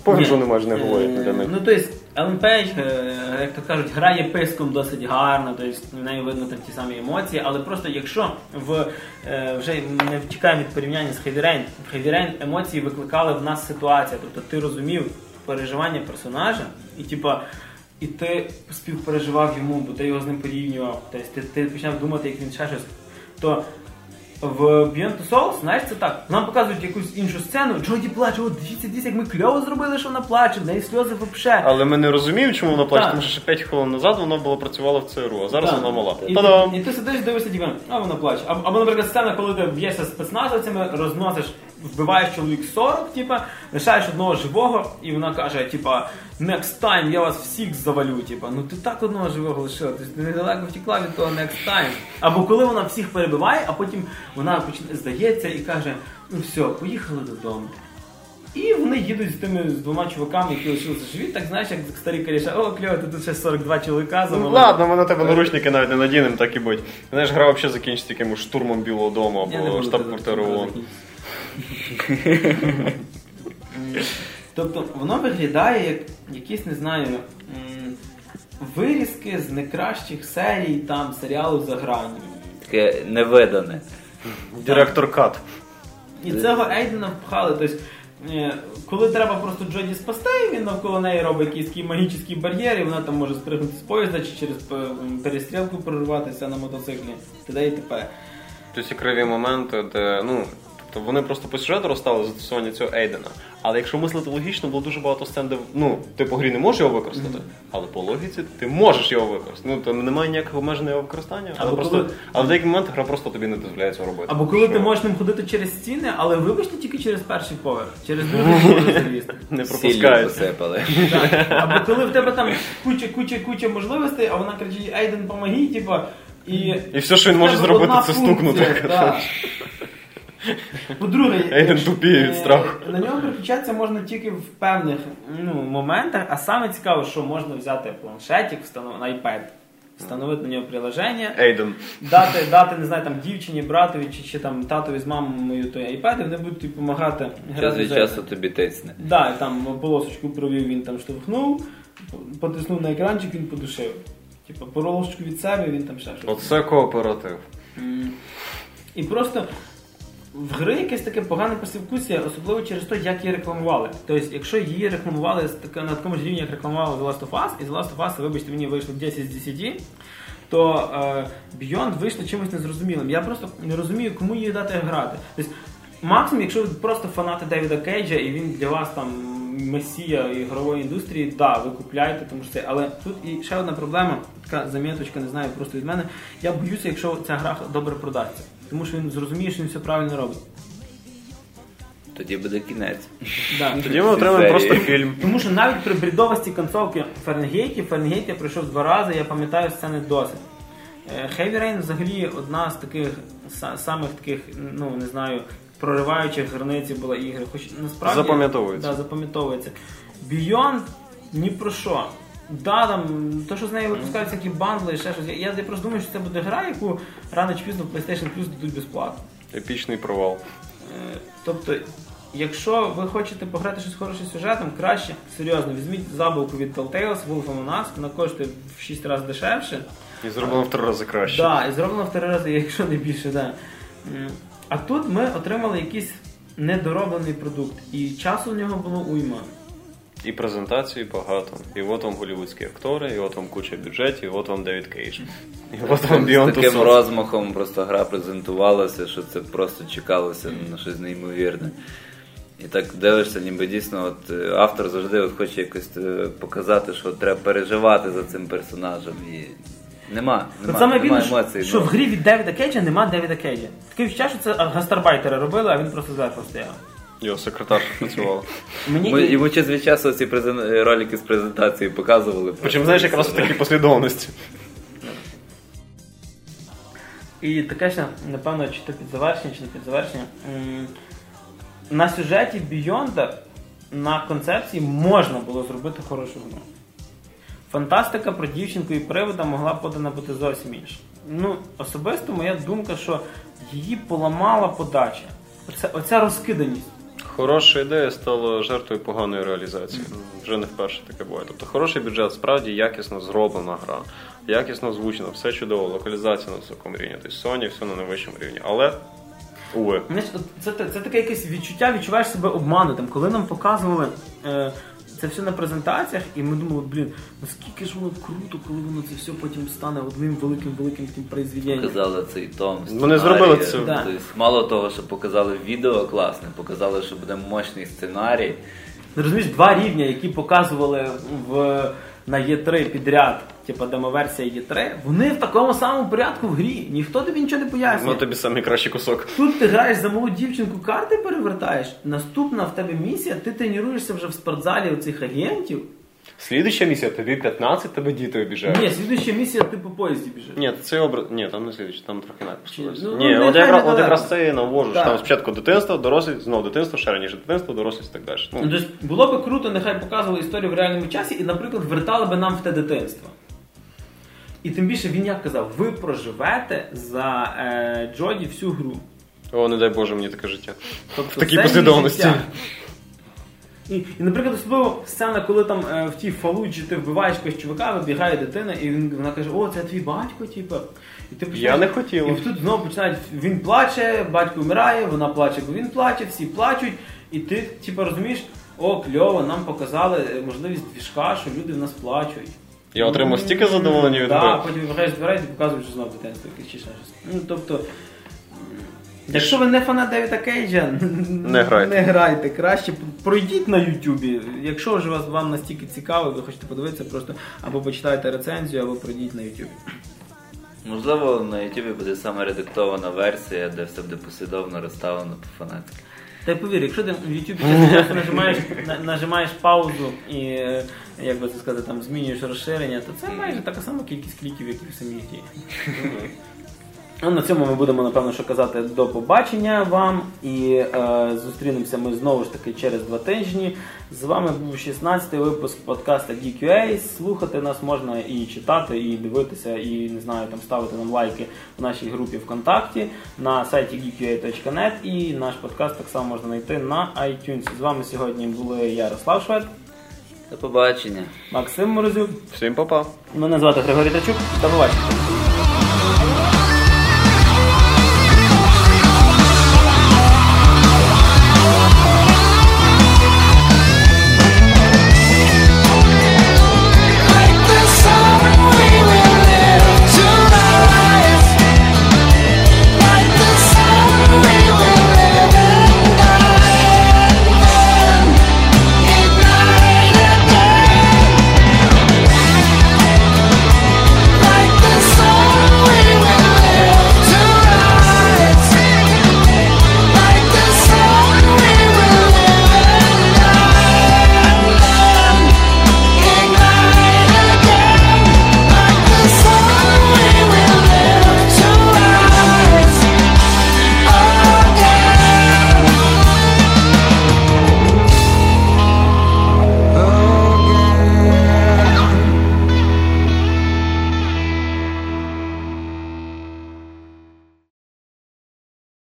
Ні. не майже не говорять для них. Ну, тобто, Елен Пейдж, е, як то кажуть, грає писком досить гарно, тобто в неї видно там ті самі емоції, але просто якщо в е, вже не втікаємо від порівняння з Rain, в Rain емоції викликали в нас ситуація, тобто ти розумів переживання персонажа, і типа. І ти співпереживав йому, бо ти його з ним порівнював. Тобто ти, ти починав думати, як він ще щось. То в Beyond Two Souls, знаєш, це так. Нам показують якусь іншу сцену. Джоді плаче, от дивіться, дивіться, як ми кльово зробили, що вона плаче, в неї сльози вообще. Але ми не розуміємо, чому вона плаче, тому що ще 5 хвилин назад вона була працювала в ЦРУ, а зараз Так. вона мала. І, Та-дам! і ти сидиш, дивишся, типу, а вона плаче. Або, або, наприклад, сцена, коли ти б'єшся з спецназовцями, розносиш, вбиваєш чоловік 40, типа, лишаєш одного живого, і вона каже, типа, next time я вас всіх завалю. Типа, ну ти так одного живого лишила, ти ж недалеко втекла від того next time. Або коли вона всіх перебиває, а потім вона почне здається і каже, ну все, поїхали додому. І вони їдуть з тими з двома чуваками, які лишилися живі, так знаєш, як старі коріша, о, кльово, ти тут ще 42 чоловіка Ну, ладно, ми на тебе наручники навіть не надінемо, так і будь. Знаєш, гра взагалі закінчиться якимось штурмом Білого дому або ООН. Тобто воно виглядає як якісь, не знаю, вирізки з найкращих серій там серіалу за гранью. Таке невидане. Директор Кат. І цього Ейдена впхали. Тобто, е, коли треба просто Джоді спасти, він навколо неї робить якийсь такий магічний бар'єр, і вона там може спригнути з поїзда чи через е, перестрілку прорватися на мотоциклі. Т.д. і т.п. Тобто яскраві моменти, де, ну, тобто вони просто по сюжету розставили застосування цього Ейдена. Але якщо мислити логічно, було дуже багато сцен, де, ну, ти по грі не можеш його використати, але по логіці ти можеш його використати. Ну, там немає ніякого обмеження його використання, але, Або просто, коли- але в деякі моменти гра просто тобі не дозволяє цього робити. Або коли Що ти можеш ним ходити через стіни, але вибачте тільки через перший поверх, через другий поверх залізти. Не пропускають. Або коли в тебе там куча, куча, куча можливостей, а вона кричить Ейден, помоги, типа. І, І все, що він може зробити, це функція, стукнути. так. По-друге, Ейден тупіє від е, страху. На нього переключатися можна тільки в певних ну, моментах, а саме цікаво, що можна взяти планшетик, встанов... на iPad, встановити на нього приложення, Ейден. дати, дати, не знаю, там дівчині, братові чи, чи там татові з мамою той iPad, і вони будуть тобі допомагати Час грати від часу тобі тисне. Да, і там полосочку провів, він там штовхнув, потиснув на екранчик, він подушив. Типу, полосочку від себе, він там ще щось. Оце кооператив. І просто в гри якесь таке погане послівкусія, особливо через те, як її рекламували. Тобто, якщо її рекламували на такому ж рівні, як рекламували The Last of Us, і The Last of Us, вибачте, мені вийшло 10 з 10, то е, Beyond вийшло чимось незрозумілим. Я просто не розумію, кому її дати грати. Тобто, максимум, якщо ви просто фанати Девіда Кейджа, і він для вас там месія ігрової індустрії, да, ви купляєте, тому що це. Але тут і ще одна проблема, така заміточка, не знаю, просто від мене. Я боюся, якщо ця гра добре продасться. Тому що він зрозуміє, що він все правильно робить. Тоді буде кінець. Да. Тоді ми отримаємо просто фільм. Тому що навіть при брідовості концовки Фаренгейті, Фаренгейт я пройшов два рази, я пам'ятаю сцени досить. Е, Heavy Rain взагалі одна з таких самих таких, ну не знаю, прориваючих границі була ігри. Хоч насправді Запам'ятовується. Да, запам'ятовується. Beyond ні про що. Да, там, то, що з нею випускаються які бандли і ще щось. Я, я просто думаю, що це буде гра, яку рано чи пізно в PlayStation Plus дадуть безплатно. Епічний провал. Е, Тобто, якщо ви хочете пограти щось хороше сюжетом, краще серйозно візьміть забавку від Telltale з Wolf Among Us, вона коштує в 6 разів дешевше. І зроблено в три рази краще. Да, і зроблено в три рази, якщо не більше, да. М, А тут ми отримали якийсь недороблений продукт, і часу в нього було уйма. І презентації багато. І от вам голівудські актори, і от вам куча бюджетів, і от вам Девід Кейдж. І от вам З Beyond Two таким Souls. розмахом просто гра презентувалася, що це просто чекалося на щось неймовірне. І так дивишся, ніби дійсно, от е, автор завжди от хоче якось е, показати, що треба переживати за цим персонажем. І нема, От нема, саме нема бідно, емоцій. що ну. в грі від Девіда Кейджа нема Девіда Кейджа. Таке відчуття, що це гастарбайтери робили, а він просто зверху стояв. Його секретарша працювала. Мені Ми, йому час від часу ці презен... ролики з презентації показували. Причому, знаєш, якраз в такій послідовності. І таке ще, напевно, чи то під завершення, чи не під завершення. На сюжеті Бійонда на концепції можна було зробити хорошу гру. Фантастика про дівчинку і привода могла подана бути зовсім інша. Ну, особисто моя думка, що її поламала подача. Оця, оця розкиданість. Хороша ідея стала жертвою поганої реалізації. Вже не вперше таке буває. Тобто хороший бюджет, справді якісно зроблена гра, якісно озвучена, все чудово, локалізація на високому рівні. Тобто Sony все на найвищому рівні. Але уви. Це, це, це таке якесь відчуття, відчуваєш себе обманутим. Коли нам показували е, це все на презентаціях, і ми думали, блін, наскільки ж воно круто, коли воно це все потім стане одним великим великим таким произведенням. Показали цей том. Вони зробили це. Да. Тобто, мало того, що показали відео класне, показали, що буде мощний сценарій. Ну, Розумієш, два рівня, які показували в, на Є3 підряд, типу демоверсія Є3, вони в такому самому порядку в грі. Ніхто тобі нічого не пояснює. Ну тобі самий кращий кусок. Тут ти граєш за малу дівчинку, карти перевертаєш. Наступна в тебе місія, ти тренуєшся вже в спортзалі у цих агентів. Слідуща місія, тобі 15, тебе діти обіжають. Ні, слідуюча місія, ти по поїзді біжиш. Ні, це образ. Ні, там не слідуючий, там трохи. Чи- ну, Ні, ну, от якраз, от якраз це і навожу. Там спочатку дитинство, дорослість, знову дитинство, ще раніше дитинство, дорослість і так далі. Ну, тобто було би круто, нехай показували історію в реальному часі і, наприклад, вертали би нам в те дитинство. І тим більше він як казав, ви проживете за е, Джоді всю гру. о, не дай Боже, мені таке життя. Тобто В такій послідовності. І, і, наприклад, особливо сцена, коли там е, в тій фалуджі ти вбиваєш якогось чувака, вибігає дитина, і він, вона каже, о, це твій батько, типу. І ти Я не хотіла. І тут знову починають, він плаче, батько вмирає, вона плаче, бо він плаче, всі плачуть, і ти, типу, розумієш, о, кльово, нам показали е, можливість двіжка, що люди в нас плачуть. Я отримав стільки задоволення від Так, потім з дверей і показують, що знову дитинство якесь чи ще щось. Ну, тобто, якщо ви не фанат Девіда Кейджа, Не грайте. не грайте. Краще пройдіть на Ютубі. Якщо вже вас вам настільки цікаво, ви хочете подивитися, просто або почитайте рецензію, або пройдіть на Ютубі. Можливо, на YouTube буде саме редактована версія, де все буде послідовно розставлено по фанатськи. Та й повір, якщо ти в Ютубі часу нажимаєш, нажимаєш паузу і е, як би це сказати, там змінюєш розширення, то це майже така сама кількість кліків, як і в самій грі. Ну, на цьому ми будемо, напевно, що казати до побачення вам. І е, зустрінемося ми знову ж таки через два тижні. З вами був 16-й випуск подкаста DQA. Слухати нас можна і читати, і дивитися, і не знаю, там ставити нам лайки в нашій групі ВКонтакті на сайті geekua.net і наш подкаст так само можна знайти на iTunes. З вами сьогодні були Ярослав Швед, До побачення. Максим Морозюк. Всім па-па. Мене звати Григорій Тачук. До побачення.